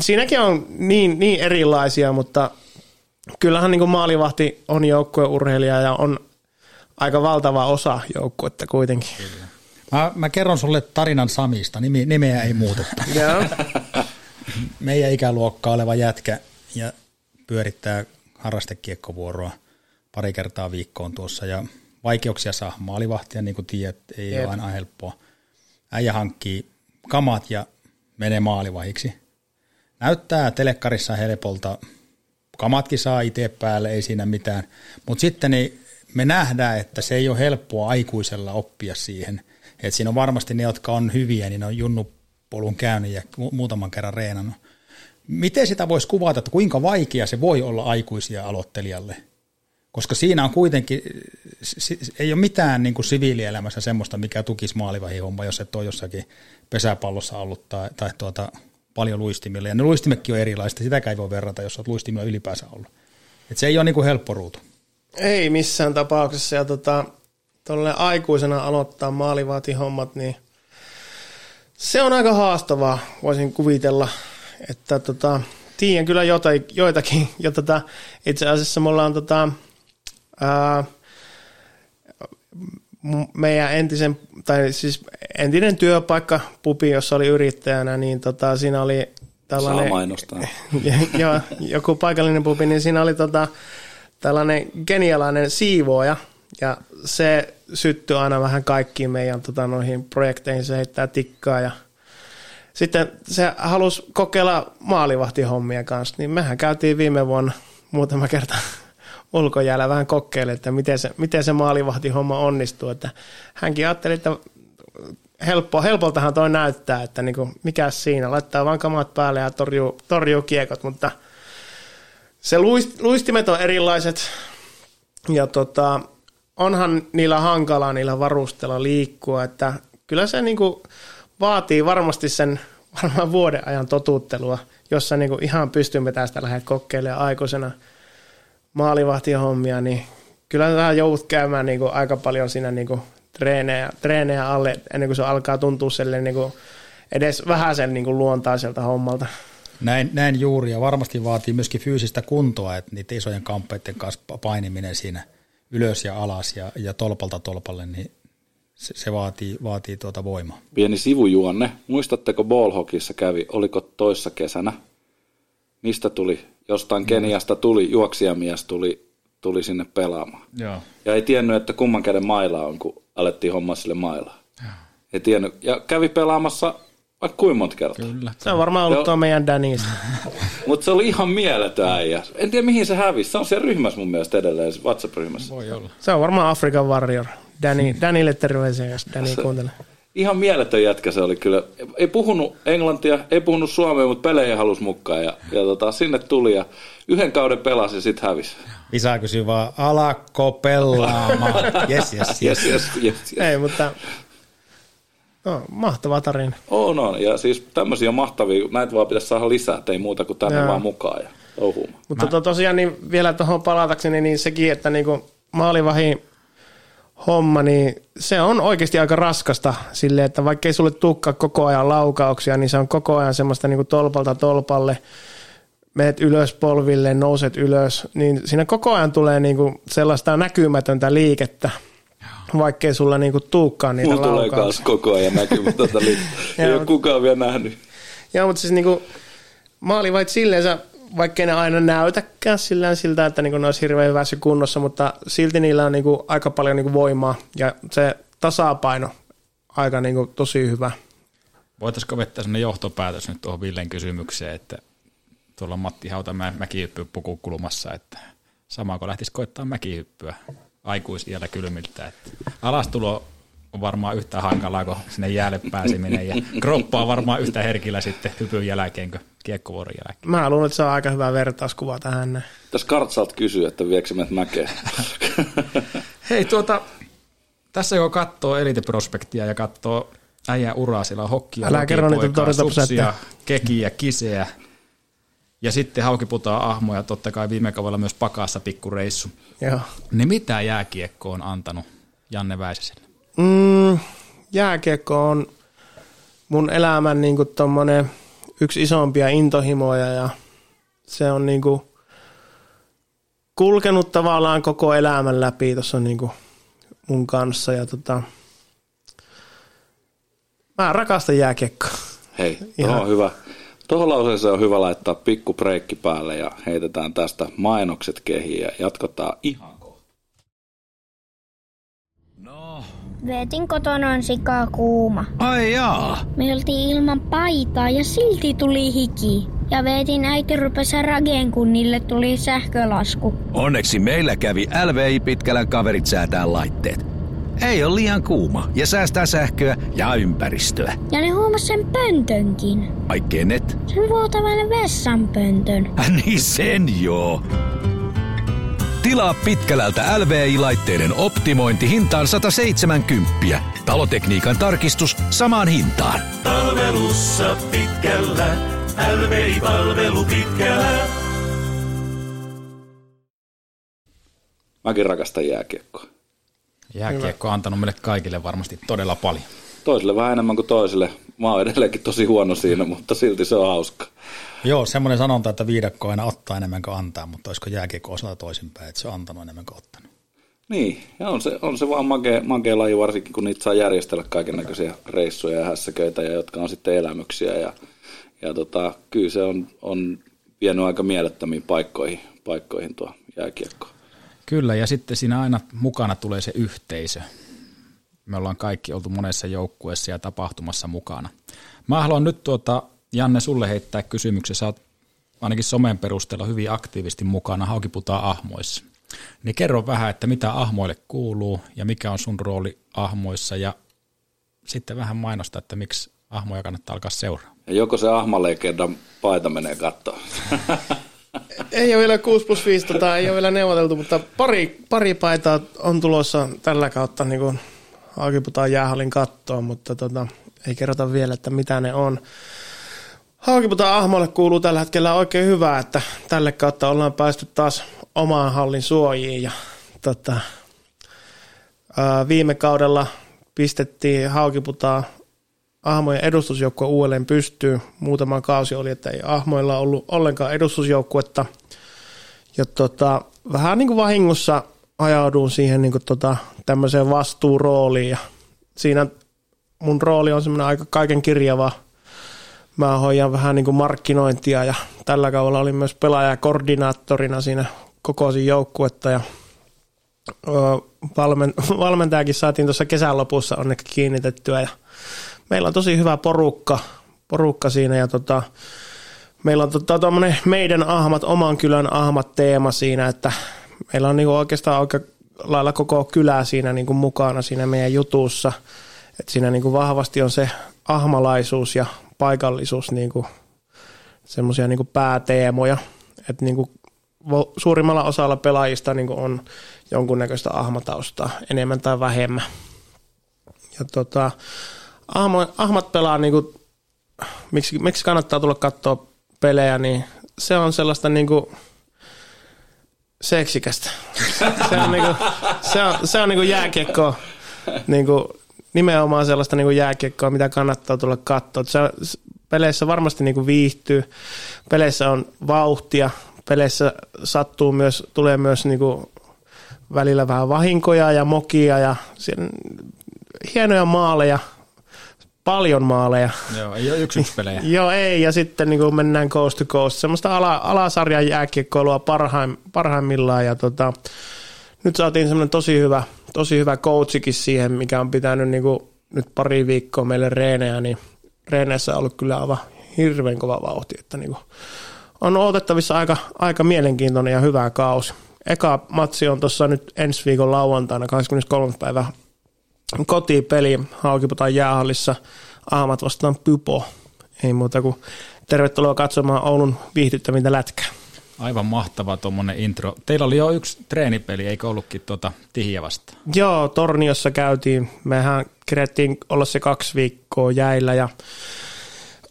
Siinäkin on niin, niin erilaisia, mutta kyllähän niin kuin maalivahti on joukkueurheilija ja on aika valtava osa joukkuetta kuitenkin. Mä, mä kerron sulle tarinan Samista, Nimi, nimeä ei muuteta. Meidän ikäluokka oleva jätkä ja pyörittää harrastekiekkovuoroa pari kertaa viikkoon tuossa ja vaikeuksia saa maalivahtia, niin kuin tiedät, ei Jep. ole aina helppoa. Äijä hankkii kamat ja menee maalivahiksi. Näyttää telekkarissa helpolta, kamatkin saa itse päälle, ei siinä mitään, mutta sitten niin me nähdään, että se ei ole helppoa aikuisella oppia siihen. että siinä on varmasti ne, jotka on hyviä, niin ne on junnupolun käynyt ja muutaman kerran reenannut. Miten sitä voisi kuvata, että kuinka vaikea se voi olla aikuisia aloittelijalle? Koska siinä on kuitenkin, ei ole mitään niin kuin siviilielämässä semmoista, mikä tukisi maalivahihomma, jos et ole jossakin pesäpallossa ollut tai, tai tuota, paljon luistimilla. Ja ne luistimetkin on erilaista, sitäkään ei voi verrata, jos olet luistimilla ylipäänsä ollut. Et se ei ole niin kuin helppo ruutu. Ei missään tapauksessa. Ja tota, aikuisena aloittaa maalivaatihommat, niin se on aika haastavaa, voisin kuvitella. Että tota, tiedän kyllä joitakin, ja tota, itse asiassa mulla on tota, ää, meidän entisen, tai siis entinen työpaikka, pubi, jossa oli yrittäjänä, niin tota, siinä oli tällainen... Saa mainostaa. jo, joku paikallinen pubi, niin siinä oli tota, tällainen genialainen siivooja, ja se syttyi aina vähän kaikkiin meidän tota, noihin projekteihin, se heittää tikkaa ja sitten se halusi kokeilla maalivahtihommia kanssa, niin mehän käytiin viime vuonna muutama kerta ulkojäällä vähän kokeille, että miten se, miten se maalivahtihomma onnistuu. Että hänkin ajatteli, että helppo, helpoltahan toi näyttää, että niinku, mikä siinä, laittaa vaan kamat päälle ja torjuu, torjuu kiekot, mutta se luist, luistimet on erilaiset. Ja tota, onhan niillä hankala niillä varustella liikkua, että kyllä se niinku vaatii varmasti sen varmaan vuoden ajan totuttelua, jossa niinku ihan pystymme tästä lähdet kokeilemaan aikuisena maalivahtihommia, niin kyllä sä joudut käymään niinku aika paljon siinä niinku treenejä, treenejä alle ennen kuin se alkaa tuntua sille niinku edes vähän sen niinku luontaiselta hommalta. Näin, näin juuri, ja varmasti vaatii myöskin fyysistä kuntoa, että niitä isojen kamppeiden kanssa painiminen siinä ylös ja alas ja, ja tolpalta tolpalle, niin se, se vaatii, vaatii tuota voimaa. Pieni sivujuonne. Muistatteko ballhokissa kävi, oliko toissa kesänä? Mistä tuli? Jostain Keniasta tuli, juoksijamies tuli, tuli sinne pelaamaan. Joo. Ja ei tiennyt, että kumman käden maila on, kun alettiin hommaa sille mailaa. Ei tiennyt. Ja kävi pelaamassa vaikka kuinka monta kertaa. Kyllä. Se on varmaan ollut tuo meidän Danista. Mutta se oli ihan mieletön äijä. En tiedä mihin se hävisi. Se on siellä ryhmässä mun mielestä edelleen, WhatsApp-ryhmässä. Voi olla. Se on varmaan Afrikan Warrior. Danny, Danille terveisiä, jos Danny kuuntelee. Ihan mieletön jätkä se oli kyllä. Ei puhunut englantia, ei puhunut suomea, mutta pelejä halusi mukaan. Ja, ja tota, sinne tuli ja yhden kauden pelasi ja sitten hävisi. Isä kysyy vaan, alakko pelaamaan? Yes, yes, yes. Yes, yes, yes, yes. Ei, mutta no, mahtava tarina. On, on. Ja siis tämmöisiä mahtavia, näitä vaan pitäisi saada lisää, että ei muuta kuin tänne Joo. vaan mukaan ja touhuumaan. Mutta to, tosiaan niin vielä tuohon palatakseni, niin sekin, että niinku maalivahi homma, niin se on oikeasti aika raskasta silleen, että vaikka ei sulle tukka koko ajan laukauksia, niin se on koko ajan semmoista niinku tolpalta tolpalle, meet ylös polville, nouset ylös, niin siinä koko ajan tulee niinku sellaista näkymätöntä liikettä, vaikkei sulla niinku tuukkaan niitä Mulla tulee laukauksia. kanssa koko ajan näkymätöntä li- Ei ole kukaan vielä nähnyt. Joo, mutta siis niinku maalivait silleen, vaikkei ne aina näytäkään sillä siltä, että niinku ne olisi hirveän hyvässä kunnossa, mutta silti niillä on niinku aika paljon niinku voimaa ja se tasapaino aika niin kuin tosi hyvä. Voitaisiko vetää sellainen johtopäätös nyt tuohon Villen kysymykseen, että tuolla Matti Hautamäen mäkihyppy pukukulmassa, että sama kuin lähtisi koittaa mäkihyppyä aikuisiellä kylmiltä. Että alastulo on varmaan yhtä hankalaa kuin sinne jäälle pääseminen ja kroppa on varmaan yhtä herkillä sitten hypyn jälkeen kuin kiekkovuoron jälkeen. Mä luulen, että se on aika hyvä vertauskuva tähän. Tässä Kartsalta kysyy, että viekö menet mäkeen. Hei tuota, tässä kun katsoo Elite Prospektia ja katsoo äijän uraa, siellä on hokkia, Älä kerro niitä kekiä, kiseä ja sitten haukiputaa ahmoja, totta kai viime kaudella myös pakassa pikkureissu. Joo. Niin mitä jääkiekko on antanut Janne Väisäselle? Mm, jääkiekko on mun elämän niin tommonen yksi isompia intohimoja ja se on niin kuin kulkenut tavallaan koko elämän läpi tuossa niin kuin mun kanssa ja tota, mä rakastan jääkiekkoa. Hei, Ihan. tuohon on hyvä. Tuohon lauseeseen on hyvä laittaa pikku breikki päälle ja heitetään tästä mainokset kehiin ja jatketaan ihan Veetin kotona sikaa kuuma. Ai jaa. Me oltiin ilman paitaa ja silti tuli hiki. Ja Veetin äiti rupesi rageen, kun niille tuli sähkölasku. Onneksi meillä kävi LVI Pitkälän kaverit säätää laitteet. Ei ole liian kuuma ja säästää sähköä ja ympäristöä. Ja ne huomas sen pöntönkin. Ai kenet? Sen vuotavan vessanpöntön. niin sen joo. Tilaa Pitkälältä LVI-laitteiden optimointi hintaan 170. Talotekniikan tarkistus samaan hintaan. Palvelussa pitkällä, LVI-palvelu pitkällä. Mäkin rakastan jääkiekkoa. Jääkiekko on antanut meille kaikille varmasti todella paljon. Toisille vähän enemmän kuin toisille. Mä oon edelleenkin tosi huono siinä, mutta silti se on hauska. Joo, semmoinen sanonta, että viidakko aina ottaa enemmän kuin antaa, mutta olisiko jääkiekko osalla toisinpäin, että se on antanut enemmän kuin ottanut. Niin, ja on se, on se vaan makea, makea laji, varsinkin kun niitä saa järjestellä kaiken näköisiä reissuja ja hässäköitä, ja jotka on sitten elämyksiä. Ja, ja tota, kyllä se on, on vienyt aika mielettömiin paikkoihin, paikkoihin tuo jääkiekko. Kyllä, ja sitten siinä aina mukana tulee se yhteisö. Me ollaan kaikki oltu monessa joukkueessa ja tapahtumassa mukana. Mä haluan nyt tuota, Janne sulle heittää kysymyksen. Sä oot ainakin somen perusteella hyvin aktiivisesti mukana Haukiputaa ahmoissa. Niin kerro vähän, että mitä ahmoille kuuluu ja mikä on sun rooli ahmoissa ja sitten vähän mainosta, että miksi ahmoja kannattaa alkaa seuraa. Ja joko se ahmalegendan paita menee kattoon. Ei ole vielä 6 plus 5, tota, ei ole vielä neuvoteltu, mutta pari, pari paitaa on tulossa tällä kautta niin kuin Haukiputaan jäähallin kattoon, mutta tota, ei kerrota vielä, että mitä ne on. Haukiputaan ahmolle kuuluu tällä hetkellä oikein hyvää, että tälle kautta ollaan päästy taas omaan hallin suojiin ja tota, viime kaudella pistettiin Haukiputaan Ahmojen edustusjoukkue uudelleen pystyy. Muutama kausi oli, että ei Ahmoilla ollut ollenkaan edustusjoukkuetta. Ja tota, vähän niin kuin vahingossa ajaudun siihen niin kuin tota, tämmöiseen vastuurooliin. Ja siinä mun rooli on semmoinen aika kaiken kirjava. Mä hoidan vähän niin kuin markkinointia ja tällä kaudella olin myös pelaajakoordinaattorina siinä kokoisin joukkuetta ja valmen, valmentajakin saatiin tuossa kesän lopussa onneksi kiinnitettyä ja meillä on tosi hyvä porukka, porukka siinä ja tota, meillä on tota, meidän ahmat, oman kylän ahmat teema siinä, että meillä on niinku oikeastaan oikein lailla koko kylä siinä niinku mukana siinä meidän jutussa. että siinä niinku vahvasti on se ahmalaisuus ja paikallisuus niinku, semmoisia niinku pääteemoja. että niinku, suurimmalla osalla pelaajista niinku on jonkunnäköistä ahmataustaa, enemmän tai vähemmän. Ja tota, ahma, ahmat pelaa, niin kuin, miksi, miksi kannattaa tulla katsoa pelejä, niin se on sellaista niin kuin, seksikästä. Se on, niin kuin, se on, se on niin kuin jääkiekkoa, niin kuin, nimenomaan sellaista niin kuin jääkiekkoa, mitä kannattaa tulla katsoa. Se, peleissä varmasti niin kuin viihtyy, peleissä on vauhtia, peleissä sattuu myös, tulee myös niin kuin välillä vähän vahinkoja ja mokia ja hienoja maaleja, paljon maaleja. Joo, ei ole yksi yksi pelejä. Joo, ei, ja sitten niin kuin mennään coast to coast, semmoista ala, alasarjan jääkiekkoilua parhaim, parhaimmillaan, ja tota, nyt saatiin semmoinen tosi hyvä, tosi hyvä coachikin siihen, mikä on pitänyt niin kuin nyt pari viikkoa meille reenejä, niin reeneissä on ollut kyllä aivan hirveän kova vauhti, että niin kuin on odotettavissa aika, aika mielenkiintoinen ja hyvä kausi. Eka matsi on tuossa nyt ensi viikon lauantaina 23. päivä kotipeli Haukiputaan jäähallissa Aamat vastaan Pypo. Ei muuta kuin tervetuloa katsomaan Oulun viihdyttävintä lätkää. Aivan mahtava tuommoinen intro. Teillä oli jo yksi treenipeli, eikö ollutkin tuota Tihiä vastaan? Joo, Torniossa käytiin. Mehän kerettiin olla se kaksi viikkoa jäillä ja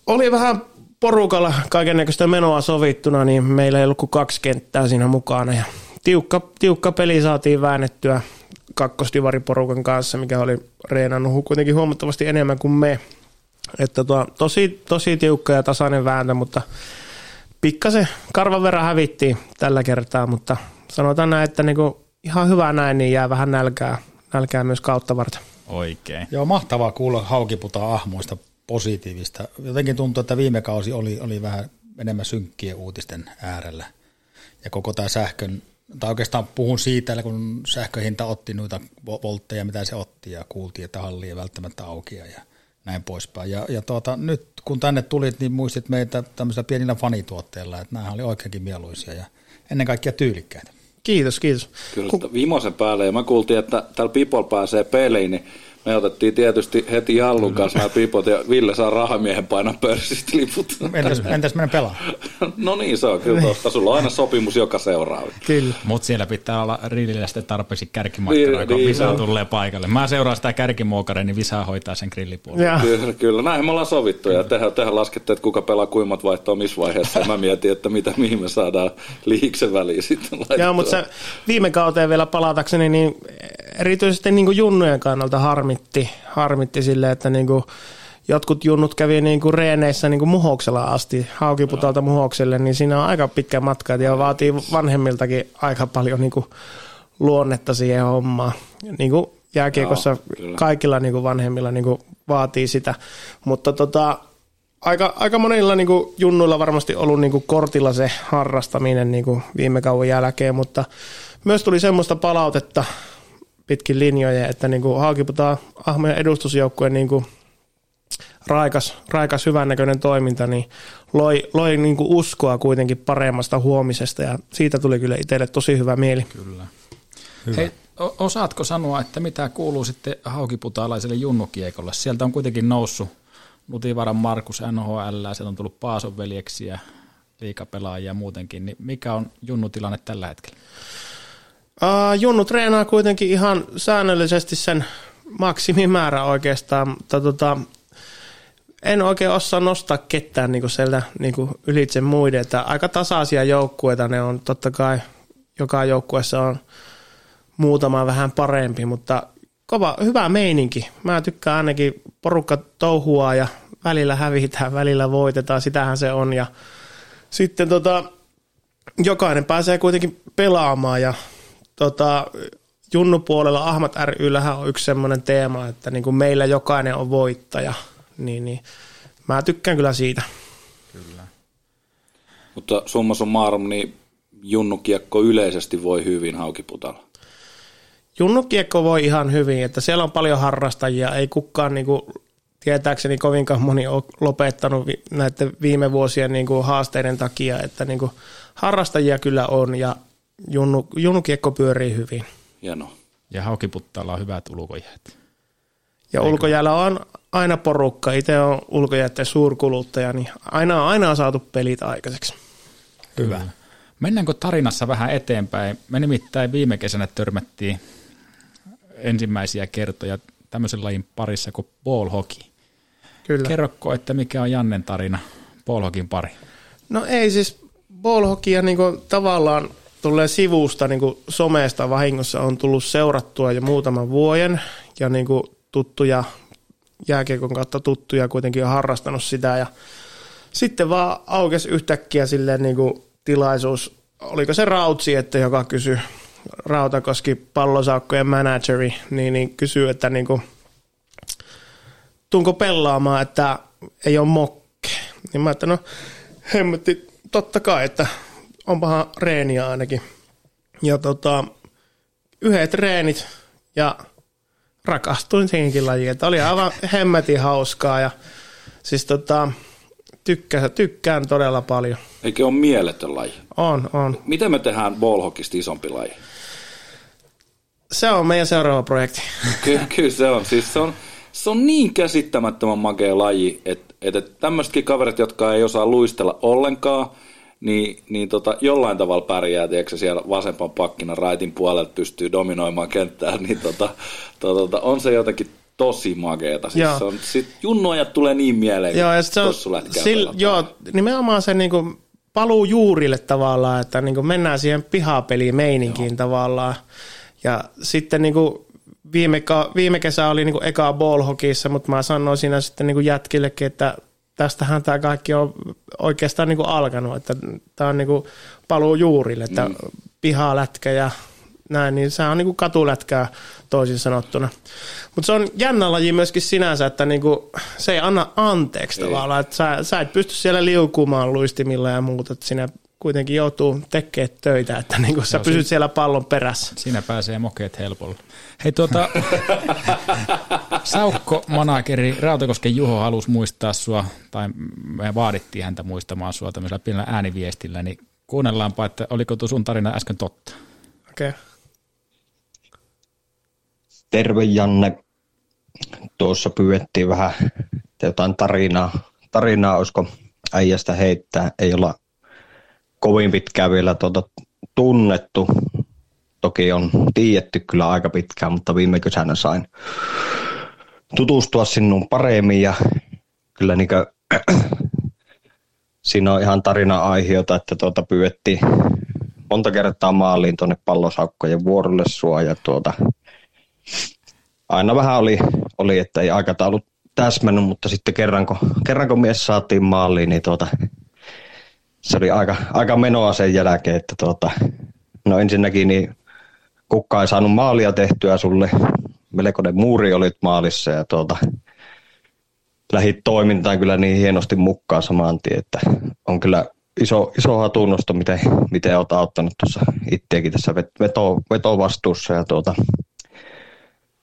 oli vähän porukalla kaikennäköistä menoa sovittuna, niin meillä ei ollut kuin kaksi kenttää siinä mukana. Ja tiukka, tiukka peli saatiin väännettyä kakkosdivariporukan kanssa, mikä oli reenannut kuitenkin huomattavasti enemmän kuin me. Että tuo, tosi, tosi tiukka ja tasainen vääntö, mutta pikkasen karvan verran hävittiin tällä kertaa, mutta sanotaan näin, että niinku ihan hyvä näin, niin jää vähän nälkää, nälkää myös kautta varten. Oikein. Joo, mahtavaa kuulla haukiputa ahmoista positiivista. Jotenkin tuntuu, että viime kausi oli, oli vähän enemmän synkkien uutisten äärellä. Ja koko tämä sähkön, tai oikeastaan puhun siitä, kun sähköhinta otti noita voltteja, mitä se otti, ja kuultiin, että halli ei välttämättä auki ja näin poispäin. Ja, ja tuota, nyt kun tänne tulit, niin muistit meitä tämmöisellä pienillä fanituotteilla, että nämä oli oikeinkin mieluisia ja ennen kaikkea tyylikkäitä. Kiitos, kiitos. Kyllä Kun... viimeisen päälle, ja mä kuultiin, että täällä People pääsee peliin, niin me otettiin tietysti heti Jallun kanssa nämä pipot ja Ville saa rahamiehen painan pörssistä liput. Entäs, entäs mennä pelaa? no niin, se on kyllä tosta. Sulla on aina sopimus joka seuraa. Kyllä. Mutta siellä pitää olla rillillä sitten tarpeeksi kärkimakkaraa, niin, kun niin, Visa no. tulee paikalle. Mä seuraan sitä kärkimookarea, niin Visa hoitaa sen grillipuolen. Kyllä, kyllä, näin me ollaan sovittu. Ja tehdään, tehdään laskette, että kuka pelaa kuimat vaihtoa missä vaiheessa. mä mietin, että mitä, mihin me saadaan liiksen väliin sitten laittaa. Joo, mutta se viime kauteen vielä palatakseni, niin erityisesti niin kuin junnujen kannalta harmitti, harmitti sille, että niin kuin jotkut junnut kävi niin kuin reeneissä niin kuin muhoksella asti, haukiputalta muhokselle, niin siinä on aika pitkä matka ja vaatii vanhemmiltakin aika paljon niin kuin luonnetta siihen hommaan. Niin kuin jääkiekossa Joo, kaikilla niin kuin vanhemmilla niin kuin vaatii sitä, mutta tota, aika, aika monilla niin kuin junnuilla varmasti ollut niin kuin kortilla se harrastaminen niin kuin viime kauan jälkeen, mutta myös tuli semmoista palautetta pitkin linjoja, että niin kuin Haakiputaan Ahmojen edustusjoukkueen niin kuin raikas, raikas hyvännäköinen toiminta, niin loi, loi niin kuin uskoa kuitenkin paremmasta huomisesta ja siitä tuli kyllä itselle tosi hyvä mieli. Kyllä. Hyvä. Hei, osaatko sanoa, että mitä kuuluu sitten haukiputaalaiselle junnukiekolle? Sieltä on kuitenkin noussut Nutivaran Markus NHL, sieltä on tullut Paason veljeksiä, liikapelaajia muutenkin, niin mikä on junnutilanne tällä hetkellä? Uh, Junnu treenaa kuitenkin ihan säännöllisesti sen maksimimäärä oikeastaan, mutta tota, en oikein osaa nostaa ketään niin sieltä niin ylitse muiden. Että aika tasaisia joukkueita ne on, totta kai joka joukkueessa on muutama vähän parempi, mutta kova, hyvä meininki. Mä tykkään ainakin porukka touhua ja välillä hävitään, välillä voitetaan, sitähän se on. Ja sitten tota, jokainen pääsee kuitenkin pelaamaan ja tota, junnupuolella Ahmat ryllähän on yksi semmoinen teema, että niin kuin meillä jokainen on voittaja, niin, niin mä tykkään kyllä siitä. Kyllä. Mutta summa summarum, niin junnukiekko yleisesti voi hyvin haukiputalla. Junnukiekko voi ihan hyvin, että siellä on paljon harrastajia, ei kukaan niin kuin, tietääkseni kovinkaan moni ole lopettanut näiden viime vuosien niin kuin, haasteiden takia, että niin kuin, harrastajia kyllä on ja junnu, junnukiekko pyörii hyvin. Hieno. Ja Haukiputtaalla on hyvät ulkojäät. Ja Eikö? ulkojäällä on aina porukka. Itse on ulkojäiden suurkuluttaja, niin aina, aina on saatu pelit aikaiseksi. Hyvä. Mennäänkö tarinassa vähän eteenpäin? Me nimittäin viime kesänä törmättiin ensimmäisiä kertoja tämmöisen lajin parissa kuin ball hockey. Kyllä. Kerrokko, että mikä on Jannen tarina ball hockeyn pari? No ei siis ball hockeya niin tavallaan tulee sivusta niin kuin somesta vahingossa on tullut seurattua jo muutaman vuoden ja niin kuin tuttuja, jääkiekon kautta tuttuja kuitenkin on harrastanut sitä ja sitten vaan aukesi yhtäkkiä silleen niin kuin tilaisuus, oliko se Rautsi, että joka kysyi Rautakoski pallosaukkojen manageri, niin, niin kysyy, että niin kuin, tunko pelaamaan, että ei ole mokke. Niin mä että no hemmetti, totta kai, että onpahan reeniä ainakin. Ja tota, yhdet treenit ja rakastuin siihenkin lajiin. Että oli aivan hemmetin hauskaa ja siis tota, tykkään, tykkään todella paljon. Eikö ole mieletön laji? On, on. Miten me tehdään ballhockeysta isompi laji? Se on meidän seuraava projekti. Kyllä, kyllä se on. Siis se on, se on niin käsittämättömän makea laji, että, että tämmöisetkin kaverit, jotka ei osaa luistella ollenkaan, niin, niin tota, jollain tavalla pärjää, tiedätkö, siellä vasempan pakkina raitin puolelta pystyy dominoimaan kenttää, niin tota, tota, tota, on se jotenkin tosi makeeta. Siis se on, sit junnuajat tulee niin mieleen, joo, ja se on, sil, joo, nimenomaan se niinku paluu juurille tavallaan, että niinku mennään siihen pihapeliin meininkiin joo. tavallaan. Ja sitten niinku viime, viime kesä oli niinku eka ballhokissa, mutta mä sanoin siinä sitten niinku jätkillekin, että tästähän tämä kaikki on oikeastaan niinku alkanut, että tämä on niinku paluu juurille, että mm. pihalätkä ja näin, niin se on niinku katulätkää toisin sanottuna. Mutta se on jännä laji myöskin sinänsä, että niinku, se ei anna anteeksi ei. tavallaan, että sä, sä et pysty siellä liukumaan luistimilla ja muuta, että sinä kuitenkin joutuu tekemään töitä, että niinku sä Joo, pysyt siinä, siellä pallon perässä. Siinä pääsee mokeet helpolla. Hei tuota, Saukko manageri Rautakosken Juho halusi muistaa sua, tai me vaadittiin häntä muistamaan sua tämmöisellä pienellä ääniviestillä, niin kuunnellaanpa, että oliko tuo sun tarina äsken totta. Okei. Okay. Terve Janne. Tuossa pyydettiin vähän jotain tarinaa, tarinaa olisiko äijästä heittää. Ei olla kovin pitkään vielä tuota tunnettu. Toki on tiedetty kyllä aika pitkään, mutta viime kesänä sain tutustua sinuun paremmin ja kyllä niin kuin, siinä on ihan tarina aiheota, että tuota pyydettiin monta kertaa maaliin tuonne pallosaukkojen vuorolle sua ja tuota, aina vähän oli, oli, että ei aikataulut täsmännyt, mutta sitten kerran kun, kerran kun mies saatiin maaliin, niin tuota, se oli aika, aika menoa sen jälkeen, että tuota, no ensinnäkin niin kukka ei saanut maalia tehtyä sulle, melkoinen muuri olit maalissa ja tuota, lähit toimintaan kyllä niin hienosti mukaan saman tien, että on kyllä iso, iso hatunnosto, miten, miten olet auttanut tuossa itseäkin tässä veto, vetovastuussa ja tuota,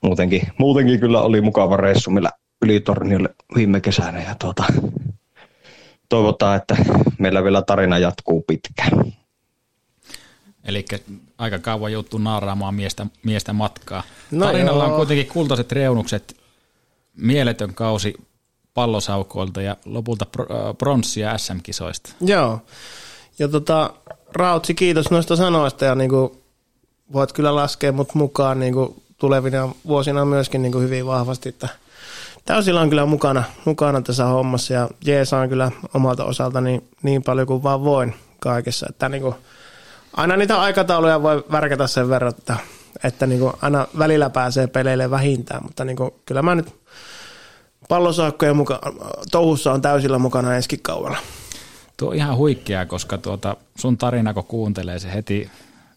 muutenkin, muutenkin kyllä oli mukava reissu, millä ylitorniolle viime kesänä ja tuota, toivotaan, että meillä vielä tarina jatkuu pitkään. Eli aika kauan joutuu naaraamaan miestä, miestä matkaa. No Tarinalla joo. on kuitenkin kultaiset reunukset, mieletön kausi pallosaukoilta ja lopulta äh, pronssia SM-kisoista. Joo. Ja tota, Rautsi, kiitos noista sanoista ja niinku, voit kyllä laskea mut mukaan niinku, tulevina vuosina myöskin niinku, hyvin vahvasti, että täysillä on kyllä mukana, mukana tässä hommassa ja jeesaan kyllä omalta osalta niin, niin paljon kuin vaan voin kaikessa, että niinku, aina niitä aikatauluja voi värkätä sen verran, että, että niinku, aina välillä pääsee peleille vähintään, mutta niinku, kyllä mä nyt pallosaakkojen muka, touhussa on täysillä mukana ensi kaudella. Tuo on ihan huikeaa, koska tuota, sun tarina, kun kuuntelee se heti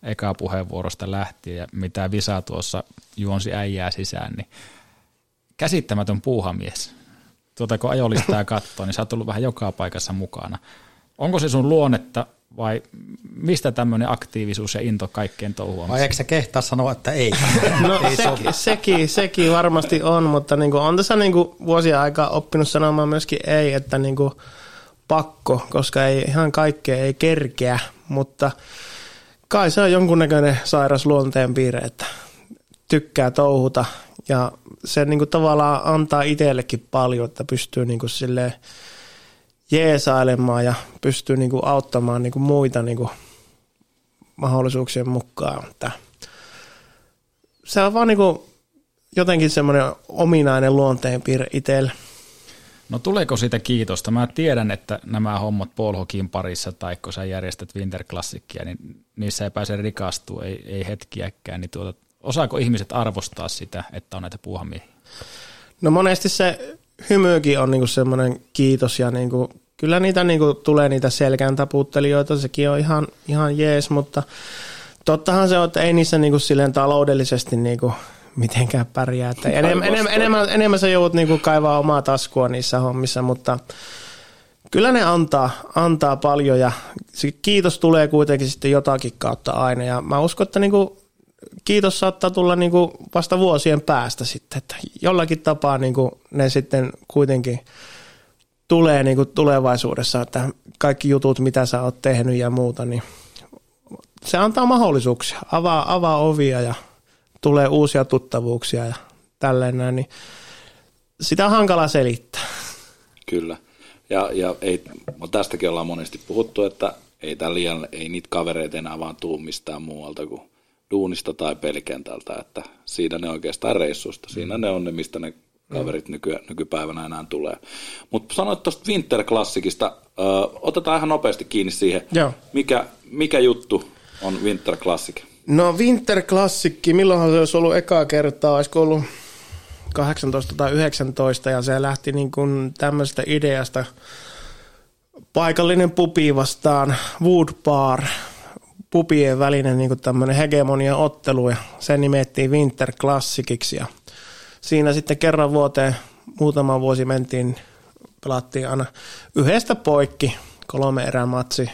eka puheenvuorosta lähtien ja mitä Visa tuossa juonsi äijää sisään, niin käsittämätön puuhamies. Tuota, kun ajolistaa katsoo, niin sä oot ollut vähän joka paikassa mukana. Onko se sun luonnetta vai mistä tämmöinen aktiivisuus ja into kaikkeen touhuamiseen? Vai eikö se kehtaa sanoa, että ei? No ei sekin, sekin, sekin varmasti on, mutta niin kuin on tässä niin kuin vuosia aikaa oppinut sanomaan myöskin ei, että niin kuin pakko, koska ei ihan kaikkea ei kerkeä, mutta kai se on jonkunnäköinen sairas luonteen piirre, että tykkää touhuta ja se niin kuin tavallaan antaa itsellekin paljon, että pystyy niin kuin silleen jeesailemaan ja pystyy niin kuin auttamaan niin kuin muita niin kuin mahdollisuuksien mukaan. Että se on vaan niin kuin jotenkin semmoinen ominainen luonteenpiirre itselle. No tuleeko siitä kiitosta? Mä tiedän, että nämä hommat polhokin parissa tai kun sä järjestät Winterklassikkia, niin niissä ei pääse rikastua, ei, ei hetkiäkään. Niin tuota, osaako ihmiset arvostaa sitä, että on näitä puuhamiehiä? No monesti se hymykin on niinku semmoinen kiitos ja niinku, kyllä niitä niinku tulee niitä selkään taputtelijoita, sekin on ihan, ihan jees, mutta tottahan se on, että ei niissä niinku silleen taloudellisesti niinku mitenkään pärjää. Että enemmän, enemmän, enemmän, enemmän sä joudut niinku kaivaa omaa taskua niissä hommissa, mutta kyllä ne antaa, antaa paljon ja se kiitos tulee kuitenkin sitten jotakin kautta aina ja mä uskon, että niinku kiitos saattaa tulla niin kuin vasta vuosien päästä sitten, että jollakin tapaa niin kuin ne sitten kuitenkin tulee niin kuin tulevaisuudessa, että kaikki jutut, mitä sä oot tehnyt ja muuta, niin se antaa mahdollisuuksia, avaa, avaa ovia ja tulee uusia tuttavuuksia ja tälleen näin, niin sitä on hankala selittää. Kyllä. Ja, ja ei, tästäkin ollaan monesti puhuttu, että ei, liian, ei niitä kavereita enää vaan tuu mistään muualta kuin duunista tai pelikentältä, että siinä ne oikeastaan reissusta, siinä mm. ne on ne, mistä ne kaverit mm. nyky, nykypäivänä enää tulee. Mutta sanoit tuosta Winter Classicista, ö, otetaan ihan nopeasti kiinni siihen, Joo. Mikä, mikä juttu on Winter Classic? No Winter Classic, milloinhan se olisi ollut ekaa kertaa, olisiko ollut 18 tai 19 ja se lähti niin kuin tämmöisestä ideasta paikallinen pupi vastaan Wood Bar, pupien välinen niin tämmöinen hegemonia ottelu ja se nimettiin Winter Classiciksi ja siinä sitten kerran vuoteen muutama vuosi mentiin, pelattiin aina yhdestä poikki, kolme erää matsi,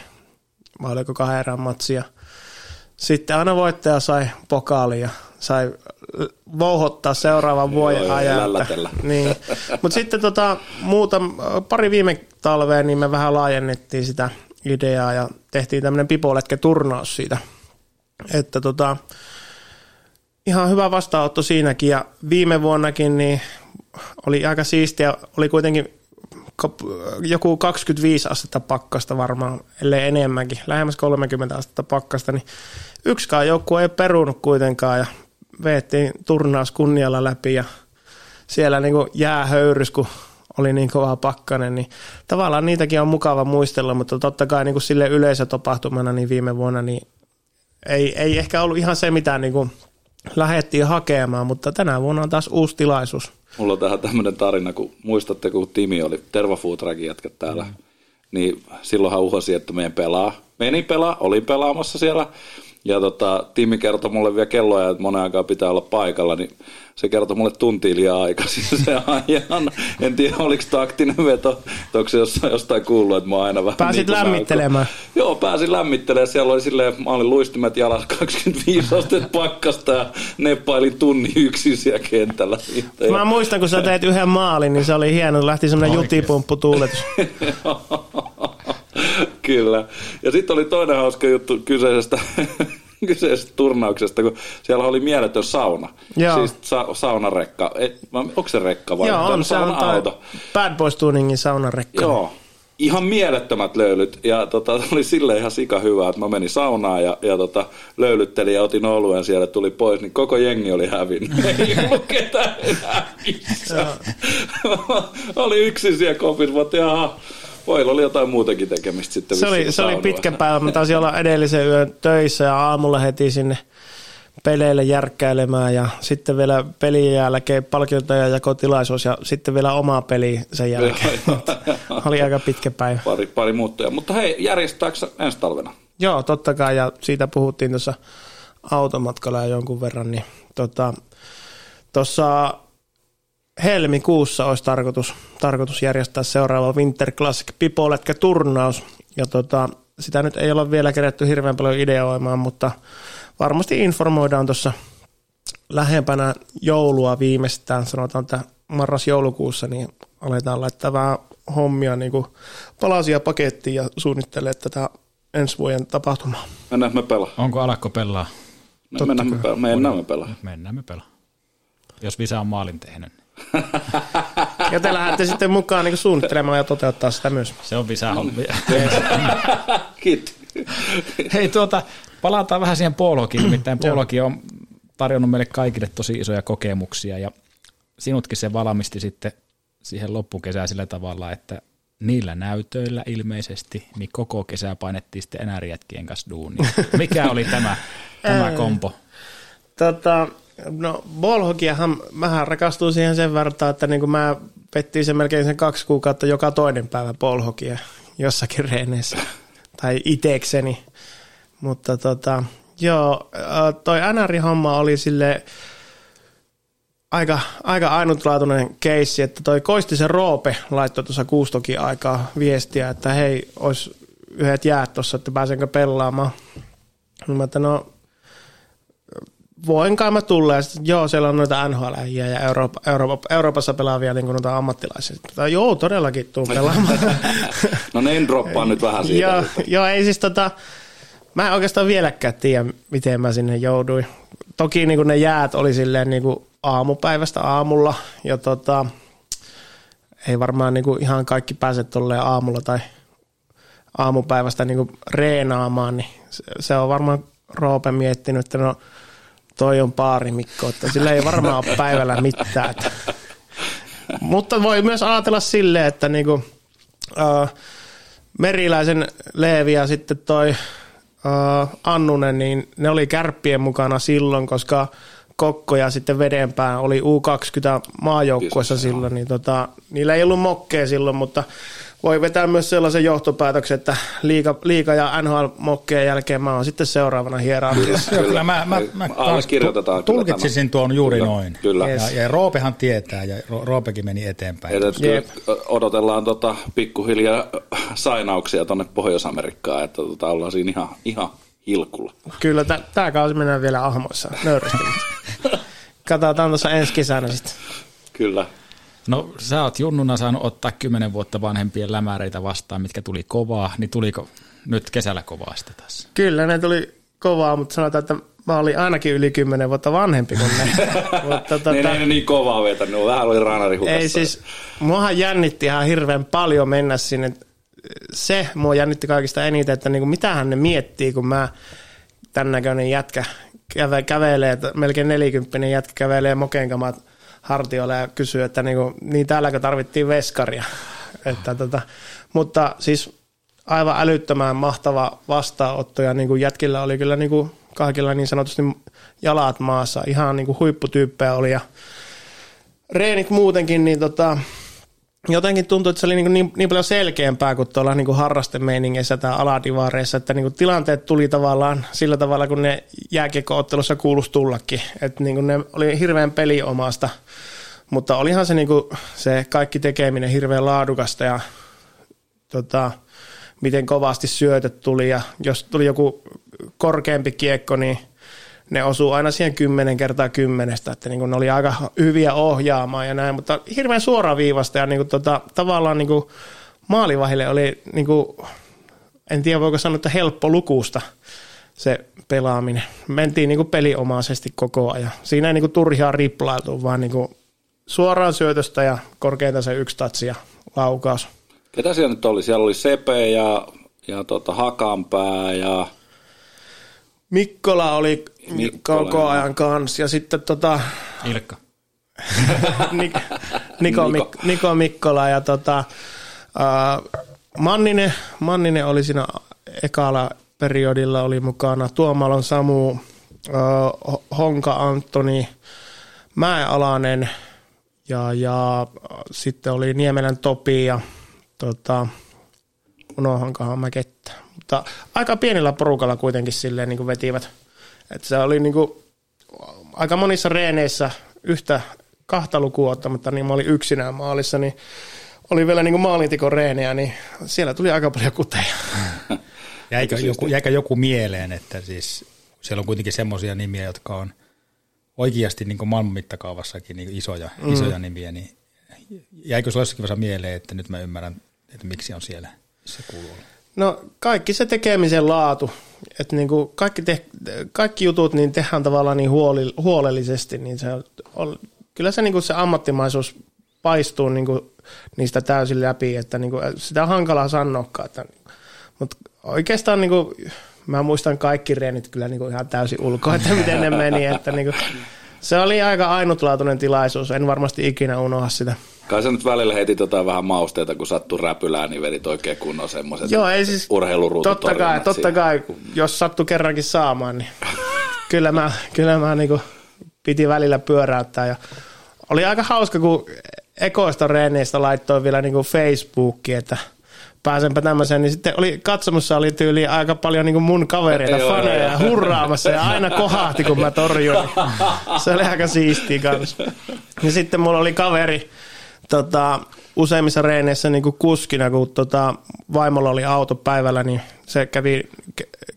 vai oliko kahden erän matsia. Sitten aina voittaja sai pokaali ja sai vouhottaa seuraavan vuoden ajan. Niin. Mutta sitten tota, muuta, pari viime talvea niin me vähän laajennettiin sitä ideaa ja tehtiin tämmöinen pipoletke turnaus siitä. Että tota, ihan hyvä vastaanotto siinäkin ja viime vuonnakin niin oli aika siistiä, oli kuitenkin joku 25 astetta pakkasta varmaan, ellei enemmänkin, lähemmäs 30 astetta pakkasta, niin yksikään joukkue ei perunut kuitenkaan ja veettiin turnaus kunnialla läpi ja siellä niin jäähöyrys, kun oli niin kova pakkanen, niin tavallaan niitäkin on mukava muistella, mutta totta kai niin kuin sille yleisötapahtumana niin viime vuonna niin ei, ei ehkä ollut ihan se, mitä niin kuin lähdettiin hakemaan, mutta tänä vuonna on taas uusi tilaisuus. Mulla on tähän tämmöinen tarina, kun muistatte, kun Timi oli Tervafuutrakin jätkä täällä, mm. niin silloinhan uhosi, että meidän pelaa. Meni pelaa, oli pelaamassa siellä ja tota, Timi kertoi mulle vielä kelloja, että monen aikaa pitää olla paikalla, niin se kertoi mulle tunti liian aikaisin se ajan. En tiedä, oliko taktinen veto, onko se jostain, jostain kuullut, että mä aina vähän... Pääsit niin lämmittelemään. Saako. Joo, pääsin lämmittelemään. Siellä oli silleen, mä olin luistimet jalas 25 astetta pakkasta ja neppailin tunnin yksin siellä kentällä. Mä muistan, kun sä teit yhden maalin, niin se oli hieno, lähti semmoinen jutipumppu tuuletus. Kyllä. Ja sitten oli toinen hauska juttu kyseisestä, kyseisestä turnauksesta, kun siellä oli mieletön sauna. Joo. Siis sa- saunarekka. Et, onko se rekka vai? Joo, on, se on auto. Bad Boys Tuningin saunarekka. Joo, ihan mielettömät löylyt. Ja tota, oli sille ihan sika hyvä, että mä menin saunaan ja, ja tota, löylyttelin ja otin oluen siellä, tuli pois, niin koko jengi oli hävinnyt. Ei ollut ketään enää oli yksin siellä kopissa, mutta Pojilla oli jotain muutakin tekemistä sitten. Se oli, se oli pitkä päivä. Mä taisin olla edellisen yön töissä ja aamulla heti sinne peleille järkkäilemään ja sitten vielä pelin jälkeen palkintoja ja kotilaisuus ja sitten vielä oma peli sen jälkeen. oli aika pitkä päivä. Pari, pari muuttuja. Mutta hei, järjestääkö ensi talvena? Joo, totta kai ja siitä puhuttiin tuossa automatkalla jonkun verran. Niin tota, tuossa helmikuussa olisi tarkoitus, tarkoitus järjestää seuraava Winter Classic Pipoletkä turnaus. Ja tota, sitä nyt ei ole vielä kerätty hirveän paljon ideoimaan, mutta varmasti informoidaan tuossa lähempänä joulua viimeistään, sanotaan, että marras-joulukuussa, niin aletaan laittaa vähän hommia niin kuin palasia pakettiin ja suunnittelee tätä ensi vuoden tapahtumaa. Mennään me pelaa. Onko alakko pelaa? Mennään me pelaa. Mennään me pelaa. Mennään me pelaa. Jos Visa on maalin tehnyt. Ja te lähdette sitten mukaan niin suunnittelemaan ja toteuttaa sitä myös. Se on visää hommia. Kiitos. Hei tuota, palataan vähän siihen Poolokin, nimittäin Poolokin on tarjonnut meille kaikille tosi isoja kokemuksia ja sinutkin se valmisti sitten siihen loppukesään sillä tavalla, että niillä näytöillä ilmeisesti, niin koko kesä painettiin sitten enää kanssa duunia. Mikä oli tämä, tämä kompo? Tota, No ballhokiahan, mähän rakastuin siihen sen verran, että niin mä pettiin sen melkein sen kaksi kuukautta joka toinen päivä ballhokia jossakin reeneissä. tai itekseni. Mutta tota, joo, toi NR-homma oli sille aika, aika ainutlaatuinen keissi, että toi Koistisen Roope laittoi tuossa kuustokin aikaa viestiä, että hei, olisi yhdet jäät tuossa, että pääsenkö pelaamaan. Mä että no voin kai mä tulla. Ja sit, joo, siellä on noita nhl ja Eurooppa, Eurooppa, Euroopassa pelaavia niin noita ammattilaisia. Mutta, joo, todellakin tuu pelaamaan. no niin, droppaa nyt vähän siitä. joo, joo, ei siis tota, mä en oikeastaan vieläkään tiedä, miten mä sinne jouduin. Toki niin ne jäät oli silleen niin kuin aamupäivästä aamulla ja tota, ei varmaan niin kuin ihan kaikki pääse tolleen aamulla tai aamupäivästä niin kuin reenaamaan, niin se on varmaan Roope miettinyt, että no toi on paari Mikko, että sillä ei varmaan ole päivällä mitään. Että. Mutta voi myös ajatella silleen, että niin kuin, uh, Meriläisen Leevi ja sitten toi uh, Annunen, niin ne oli kärppien mukana silloin, koska Kokko ja sitten Vedenpää oli U20 maajoukkuessa silloin, niin tota, niillä ei ollut mokkea silloin, mutta voi vetää myös sellaisen johtopäätöksen, että liiga, liiga ja NHL-mokkeen jälkeen mä oon sitten seuraavana hierarkiassa. Kyllä, kyllä mä, mä, mä allekirjoitetaan tulkitsisin tuon juuri kyllä, noin. Kyllä. Ja, ja Roopehan tietää, ja Roopekin meni eteenpäin. Ja odotellaan tota pikkuhiljaa sainauksia tuonne Pohjois-Amerikkaan, että tota ollaan siinä ihan, ihan hilkulla. Kyllä, tämä kausi mennään vielä ahmoissa, nöyrästi. Katsotaan tuossa ensi kesänä sitten. Kyllä. No sä oot junnuna saanut ottaa kymmenen vuotta vanhempien lämäreitä vastaan, mitkä tuli kovaa, niin tuliko nyt kesällä kovaa sitä tässä? Kyllä, ne tuli kovaa, mutta sanotaan, että mä olin ainakin yli kymmenen vuotta vanhempi kuin ne. mutta, tota, ne ei niin kovaa vetänyt, vähän oli ranari hukassa. Ei siis, muahan jännitti ihan hirveän paljon mennä sinne. Se mua jännitti kaikista eniten, että niinku, mitähän ne miettii, kun mä tämän näköinen jätkä käve, kävelee, että melkein nelikymppinen jätkä kävelee mokenkamat hartioilla ja kysyy, että niinku, niin täälläkö tarvittiin veskaria. että tota, mutta siis aivan älyttömän mahtava vastaanotto ja niin kuin jätkillä oli kyllä niin kuin kaikilla niin sanotusti jalat maassa. Ihan niin kuin huipputyyppejä oli ja reenit muutenkin, niin tota, jotenkin tuntui, että se oli niin, niin, niin paljon selkeämpää kuin tuolla niin kuin harrastemeiningeissä tai aladivaareissa, että niin kuin tilanteet tuli tavallaan sillä tavalla, kun ne jääkiekkoottelussa kuuluisi tullakin. Että niin kuin ne oli hirveän peliomasta, mutta olihan se, niin kuin, se kaikki tekeminen hirveän laadukasta ja tota, miten kovasti syötöt tuli ja jos tuli joku korkeampi kiekko, niin ne osuu aina siihen kymmenen kertaa kymmenestä, että niin ne oli aika hyviä ohjaamaan ja näin, mutta hirveän suoraviivasta ja niin kuin tota, tavallaan niin kuin maalivahille oli, niin kuin, en tiedä voiko sanoa, että helppo lukusta se pelaaminen. Mentiin niin kuin peliomaisesti koko ajan. Siinä ei niin kuin turhia riplailtu, vaan niin kuin suoraan syötöstä ja korkeinta se yksi tatsi ja laukaus. Ketä siellä nyt oli? Siellä oli Sepe ja, ja tota Hakanpää ja... Mikkola oli Mikkola, koko ajan kanssa ja sitten tota... Ilkka. Niko, Niko, Mik, Niko Mikkola ja tota, uh, Manninen, Manninen oli siinä ekalla periodilla oli mukana. Tuomalon Samu, uh, Honka Antoni, Mäealanen ja, ja sitten oli Niemelän Topi ja tota, unohankohan mä kettä. Mutta aika pienellä porukalla kuitenkin silleen niin kuin vetivät. Että se oli niin kuin, aika monissa reeneissä yhtä kahta lukua ottamatta, niin mä olin yksinään maalissa, niin oli vielä niin kuin maalintikon reenejä, niin siellä tuli aika paljon kuteja. Jäikö joku, jäikö joku mieleen, että siis siellä on kuitenkin semmoisia nimiä, jotka on oikeasti niin kuin maailman mittakaavassakin niin isoja, mm. isoja nimiä, niin jäikö sinulle jossakin vaiheessa mieleen, että nyt mä ymmärrän, että miksi on siellä, se kuuluu No kaikki se tekemisen laatu, että niin kuin kaikki, te, kaikki jutut niin tehdään tavallaan niin huoli, huolellisesti, niin se on, kyllä se, niin kuin se ammattimaisuus paistuu niin kuin niistä täysin läpi, että niin kuin, sitä on hankalaa sanoakaan, että, mutta oikeastaan niin kuin, mä muistan kaikki reenit kyllä niin kuin ihan täysin ulkoa, että miten ne meni, että niin kuin, se oli aika ainutlaatuinen tilaisuus, en varmasti ikinä unohda sitä. Kai sä nyt välillä heti tota vähän mausteita, kun sattuu räpylään, niin vedit oikein kunnon semmoiset Joo, ei siis, totta kai, totta kai, jos sattuu kerrankin saamaan, niin kyllä mä, kyllä mä niinku piti välillä pyöräyttää. Ja oli aika hauska, kun ekoista reeneistä laittoi vielä niinku Facebookiin, että – pääsenpä tämmöiseen, niin sitten oli, katsomussa oli tyyli aika paljon niin mun kavereita, Ei faneja ja hurraamassa ja aina kohahti, kun mä torjuin. Se oli aika siistiä kanssa. Ja sitten mulla oli kaveri, tota, useimmissa reeneissä niin kuskina, kun tota, vaimolla oli auto päivällä, niin se kävi,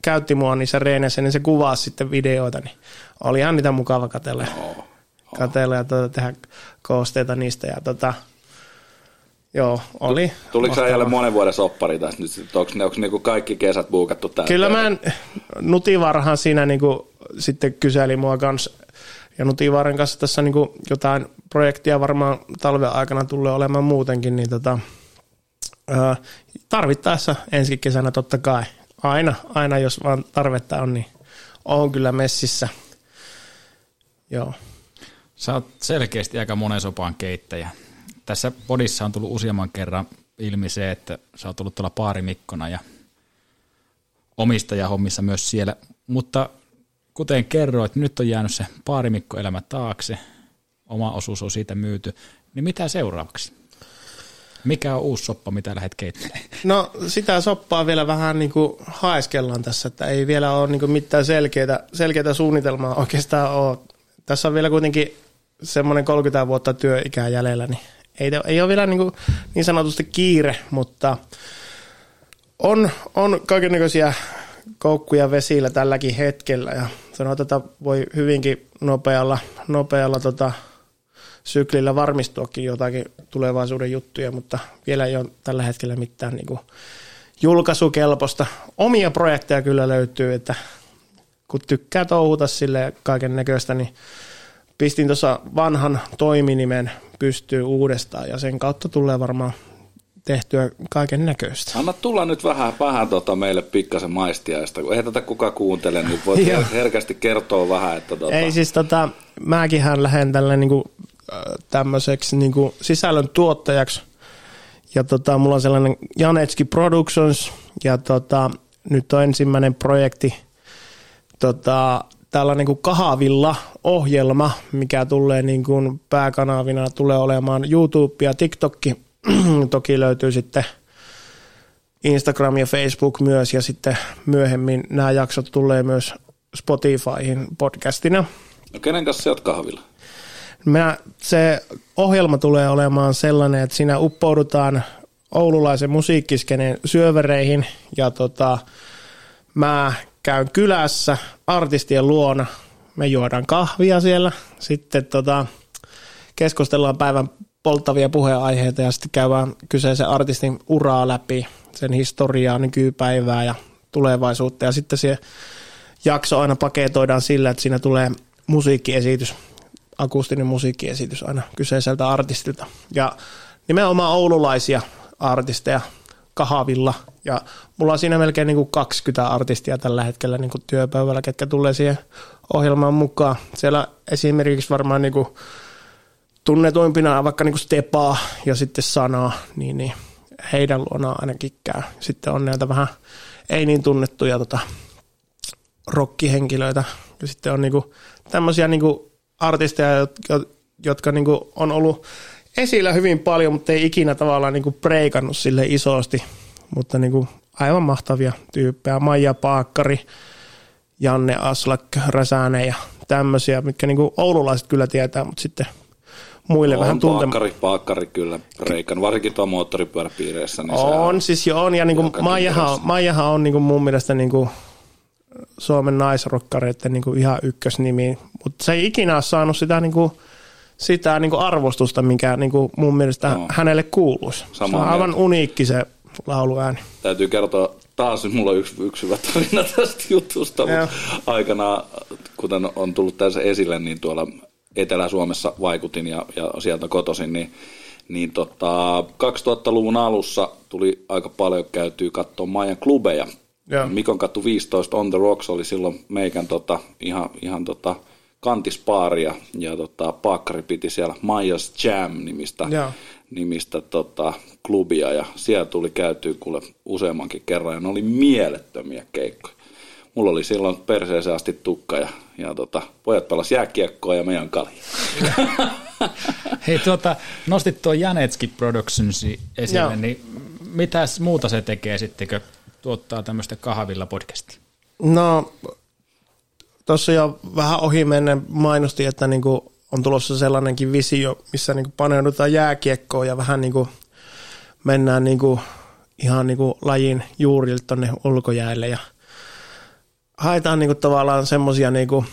käytti mua niissä reeneissä, niin se kuvasi sitten videoita, niin oli ihan niitä mukava katella, oh, katella ja tota, tehdä koosteita niistä. Ja tota, Joo, oli. Tuliko sä jälleen monen vuoden soppari tässä nyt? Onko, onko niinku kaikki kesät buukattu täyteen? Kyllä mä en, Nutivarhan siinä niinku, sitten kyseli mua kanssa ja Nutivaaren kanssa tässä niinku jotain projektia varmaan talven aikana tulee olemaan muutenkin, niin tota, ää, tarvittaessa ensi kesänä totta kai. Aina, aina jos vaan tarvetta on, niin on kyllä messissä. Joo. Sä oot selkeästi aika monen sopan keittäjä. Tässä podissa on tullut useamman kerran ilmi se, että sä oot tullut tuolla paarimikkona ja omistajahommissa myös siellä, mutta kuten kerroit, nyt on jäänyt se paarimikkoelämä taakse, oma osuus on siitä myyty, niin mitä seuraavaksi? Mikä on uusi soppa, mitä lähdet keittämään? No sitä soppaa vielä vähän niin kuin haeskellaan tässä, että ei vielä ole niin kuin mitään selkeää, selkeää suunnitelmaa oikeastaan ole. Tässä on vielä kuitenkin semmoinen 30 vuotta työikää jäljellä, niin ei, ei ole vielä niin, kuin niin sanotusti kiire, mutta on, on kaikenlaisia koukkuja vesillä tälläkin hetkellä ja sanotaan, että voi hyvinkin nopealla, nopealla tota, syklillä varmistuakin jotakin tulevaisuuden juttuja, mutta vielä ei ole tällä hetkellä mitään niin kuin julkaisukelpoista. Omia projekteja kyllä löytyy, että kun tykkää touhuta sille kaiken näköistä, niin pistin tuossa vanhan toiminimen pystyy uudestaan ja sen kautta tulee varmaan tehtyä kaiken näköistä. Anna tulla nyt vähän, vähän tota meille pikkasen maistiaista, kun ei tätä kuka kuuntele, niin voit herkästi kertoa vähän. Että tota... Ei siis tota, mäkinhän lähden tälle niinku, tämmöiseksi niinku sisällön tuottajaksi ja tota, mulla on sellainen Janetski Productions ja tota, nyt on ensimmäinen projekti tota, tällainen kuin Kahavilla ohjelma, mikä tulee niin kuin pääkanavina tulee olemaan YouTube ja TikTok. Toki löytyy sitten Instagram ja Facebook myös ja sitten myöhemmin nämä jaksot tulee myös Spotifyhin podcastina. No kenen kanssa sä oot kahvilla? Mä, se ohjelma tulee olemaan sellainen, että siinä uppoudutaan oululaisen musiikkiskeneen syövereihin ja tota, mä käyn kylässä artistien luona. Me juodaan kahvia siellä, sitten tota, keskustellaan päivän polttavia puheenaiheita ja sitten käydään kyseisen artistin uraa läpi, sen historiaa, nykypäivää ja tulevaisuutta. Ja sitten se jakso aina paketoidaan sillä, että siinä tulee musiikkiesitys, akustinen musiikkiesitys aina kyseiseltä artistilta. Ja nimenomaan oululaisia artisteja kahvilla. Ja mulla on siinä melkein niin kuin 20 artistia tällä hetkellä niin kuin työpäivällä, ketkä tulee siihen ohjelmaan mukaan. Siellä esimerkiksi varmaan niin kuin tunnetuimpina vaikka niin Stepaa ja sitten Sanaa, niin, niin heidän luonaan ainakin käy. Sitten on näitä vähän ei niin tunnettuja tota, rokkihenkilöitä. Ja sitten on niinku tämmöisiä niinku artisteja, jotka, jotka niinku on ollut esillä hyvin paljon, mutta ei ikinä tavallaan niinku preikannut sille isosti. Mutta niinku aivan mahtavia tyyppejä. Maija Paakkari, Janne Aslak, Räsänen ja tämmöisiä, mitkä niinku oululaiset kyllä tietää, mutta sitten muille on vähän tuntema. Paakkari, paakkari kyllä reikan, varsinkin tuo moottoripyöräpiireissä. Niin on, siis jo on, ja niinku Maijahan, Maijahan on niinku mun mielestä niinku Suomen naisrokkareiden niinku ihan ykkösnimi, mutta se ei ikinä ole saanut sitä niinku, sitä niinku arvostusta, mikä niinku mun mielestä no. hänelle kuuluisi. se on aivan uniikki se lauluääni. Täytyy kertoa taas, mulla on yksi, yksi hyvä tarina tästä jutusta, mutta aikanaan, kuten on tullut tässä esille, niin tuolla Etelä-Suomessa vaikutin ja, ja sieltä kotosin, niin, niin tota, 2000-luvun alussa tuli aika paljon käytyä katsoa Maijan klubeja. Ja. Mikon kattu 15 On The Rocks oli silloin meikän tota, ihan, ihan tota, kantispaaria ja tota, Paakkari piti siellä Maija's Jam-nimistä ja. nimistä tota, klubia ja siellä tuli käytyä kuule useammankin kerran ja ne oli mielettömiä keikkoja. Mulla oli silloin perseeseen asti tukka ja, ja tota, pojat pelas jääkiekkoa ja meidän kali. Hei tuota, nostit tuo Janetski Productions esille, Joo. niin mitäs muuta se tekee sitten, kun tuottaa tämmöistä kahvilla podcastia? No, tuossa jo vähän ohi menen mainosti, että niinku on tulossa sellainenkin visio, missä niin kuin paneudutaan jääkiekkoon ja vähän niin kuin mennään niin kuin ihan niin kuin lajin juurilta tuonne ulkojäälle ja haetaan niin kuin tavallaan semmoisia niin kuin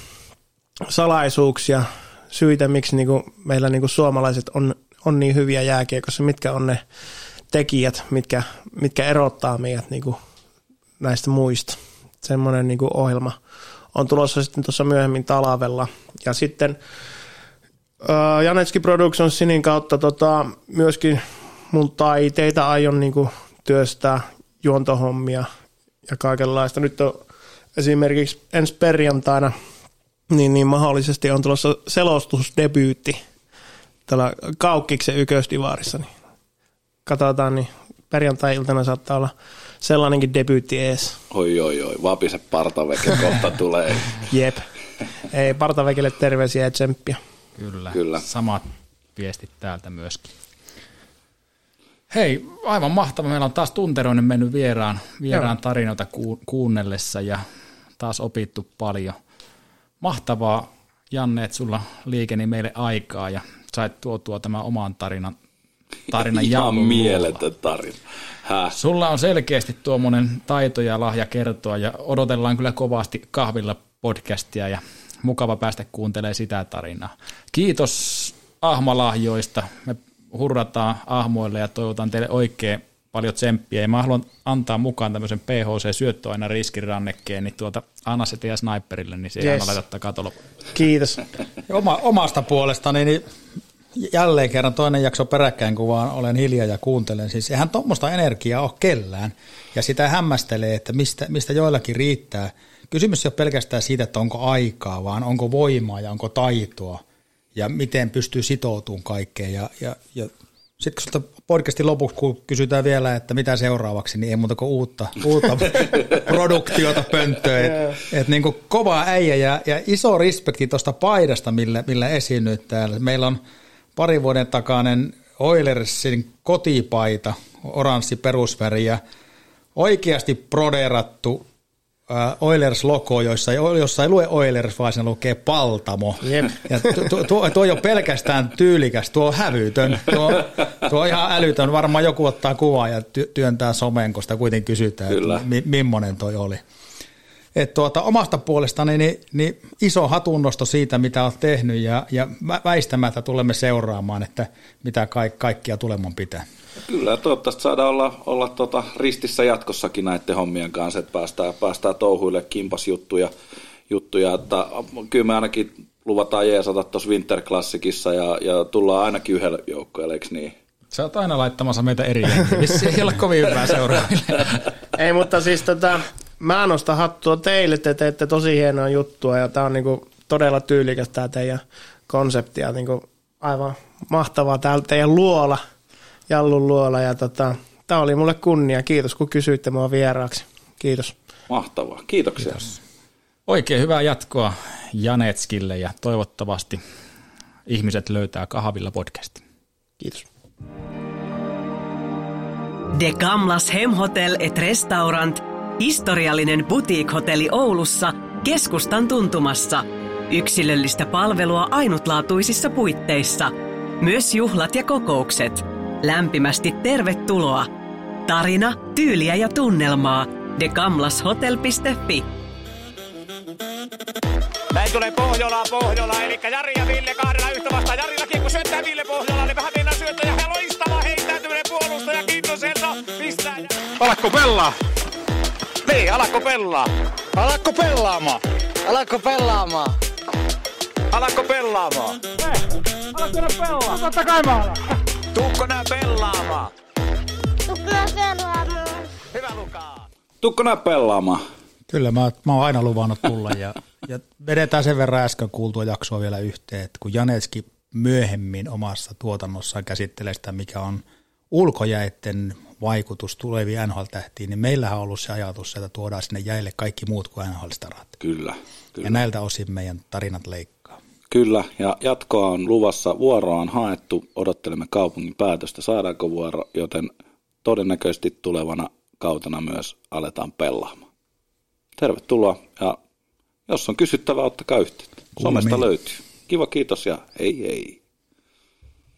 salaisuuksia, syitä, miksi niin kuin meillä niin kuin suomalaiset on, on niin hyviä jääkiekossa, mitkä on ne tekijät, mitkä, mitkä erottaa meidät niin kuin näistä muista. Semmoinen niin kuin ohjelma on tulossa sitten tuossa myöhemmin talavella. Ja sitten uh, Janetski Productionsin kautta tota, myöskin mun taiteita aion niin kuin työstää juontohommia ja kaikenlaista. Nyt on esimerkiksi ensi perjantaina niin, niin mahdollisesti on tulossa selostusdebyytti tällä Kaukkiksen ykösdivaarissa. Niin katsotaan, niin perjantai-iltana saattaa olla sellainenkin debyytti ees. Oi, oi, oi. Vapise partaveke kohta tulee. Jep. Ei partavekille terveisiä ja tsemppiä. Kyllä. Kyllä. Samat viestit täältä myöskin. Hei, aivan mahtava. Meillä on taas tunteroinen mennyt vieraan, vieraan tarinoita ku, kuunnellessa ja taas opittu paljon. Mahtavaa, Janne, että sulla liikeni meille aikaa ja sait tuotua tämän oman tarinan, tarinan Ihan mieletön tarina. Häh? Sulla on selkeästi tuommoinen taito ja lahja kertoa ja odotellaan kyllä kovasti kahvilla podcastia ja mukava päästä kuuntelemaan sitä tarinaa. Kiitos Ahmalahjoista. Me hurrataan Ahmoille ja toivotan teille oikein paljon tsemppiä. Ja mä haluan antaa mukaan tämmöisen PHC aina riskirannekkeen, niin tuota, anna se teidän sniperille, niin se Yes. aina laittaa katolla. Kiitos. Oma, omasta puolestani niin jälleen kerran toinen jakso peräkkäin, kun vaan olen hiljaa ja kuuntelen. Siis eihän tuommoista energiaa ole kellään. Ja sitä hämmästelee, että mistä, mistä joillakin riittää. Kysymys ei ole pelkästään siitä, että onko aikaa, vaan onko voimaa ja onko taitoa. Ja miten pystyy sitoutumaan kaikkeen. Ja, ja, ja sitten kun sulta podcastin lopuksi, kun kysytään vielä, että mitä seuraavaksi, niin ei muuta kuin uutta, uutta produktiota pönttöön. Et, et niin kuin kova äijä ja, ja iso respekti tuosta paidasta, millä, millä esiinnyt täällä. Meillä on pari vuoden takainen Oilersin kotipaita, oranssi perusväri ja oikeasti proderattu Oilers-logo, jossa ei, jossa ei lue Oilers, vaan se lukee Paltamo. Jep. Ja tuo, tuo, tuo ei ole pelkästään tyylikäs, tuo on hävytön, tuo, tuo on ihan älytön. Varmaan joku ottaa kuvaa ja ty, työntää someen, kun sitä kuitenkin kysytään, Kyllä. että mi, millainen toi oli. Et tuota, omasta puolestani niin, niin iso hatunnosto siitä, mitä olet tehnyt ja, ja vä- väistämättä tulemme seuraamaan, että mitä kaik, kaikkia tuleman pitää. Kyllä, ja toivottavasti saadaan olla, olla tota ristissä jatkossakin näiden hommien kanssa, että päästään, päästään touhuille kimpas juttuja, juttuja että kyllä me ainakin luvataan jeesata tuossa Winter Classicissa ja, ja tullaan ainakin yhdelle joukkueelle, eikö niin? Sä oot aina laittamassa meitä eri jengiä. Vissi ei ole kovin hyvää seuraaville. Ei, mutta siis tota, mä nostan hattua teille, te teette tosi hienoa juttua ja tää on niinku todella tyylikäs tää teidän konsepti ja niinku aivan mahtavaa täällä teidän luola, Jallun luola ja tota, tää oli mulle kunnia. Kiitos kun kysyitte mua vieraaksi. Kiitos. Mahtavaa, kiitoksia. Kiitos. Oikein hyvää jatkoa Janetskille ja toivottavasti ihmiset löytää kahvilla podcastin. Kiitos. De Gamlas Hemhotel et Restaurant, historiallinen boutique-hotelli Oulussa, keskustan tuntumassa. Yksilöllistä palvelua ainutlaatuisissa puitteissa. Myös juhlat ja kokoukset. Lämpimästi tervetuloa. Tarina, tyyliä ja tunnelmaa. degamlashotel.fi Näin tulee Pohjola, Pohjola, eli Jari ja Ville kahdella yhtä vastaan. Jarilla kiekko syöttää Ville Pohjola, niin vähän mennä syöttö ja he loistava heittäytyminen puolustaja Kintoselta pistää. Ja... Alakko pelaa? Niin, alakko pelaa? Alakko pelaamaan? Alatko pelaamaan? Alakko pelaamaan? Alatko nää pelaa? Totta kai mä alan. Tuukko nää pelaamaan? Tukkaa pelaamaan. Hyvä Lukaa. Tukko nää pelaamaan? Kyllä, mä, mä oon aina luvannut tulla ja, ja vedetään sen verran äsken kuultua jaksoa vielä yhteen, että kun Janetski myöhemmin omassa tuotannossaan käsittelee sitä, mikä on ulkojäitten vaikutus tuleviin NHL-tähtiin, niin meillähän on ollut se ajatus, että tuodaan sinne jäille kaikki muut kuin NHL-starat. Kyllä, kyllä. Ja näiltä osin meidän tarinat leikkaa. Kyllä, ja jatkoa on luvassa. Vuoroa on haettu, odottelemme kaupungin päätöstä, saadaanko vuoro, joten todennäköisesti tulevana kautena myös aletaan pelaamaan. Tervetuloa, ja jos on kysyttävää, ottakaa yhteyttä. Somesta löytyy. Kiva, kiitos ja hei hei.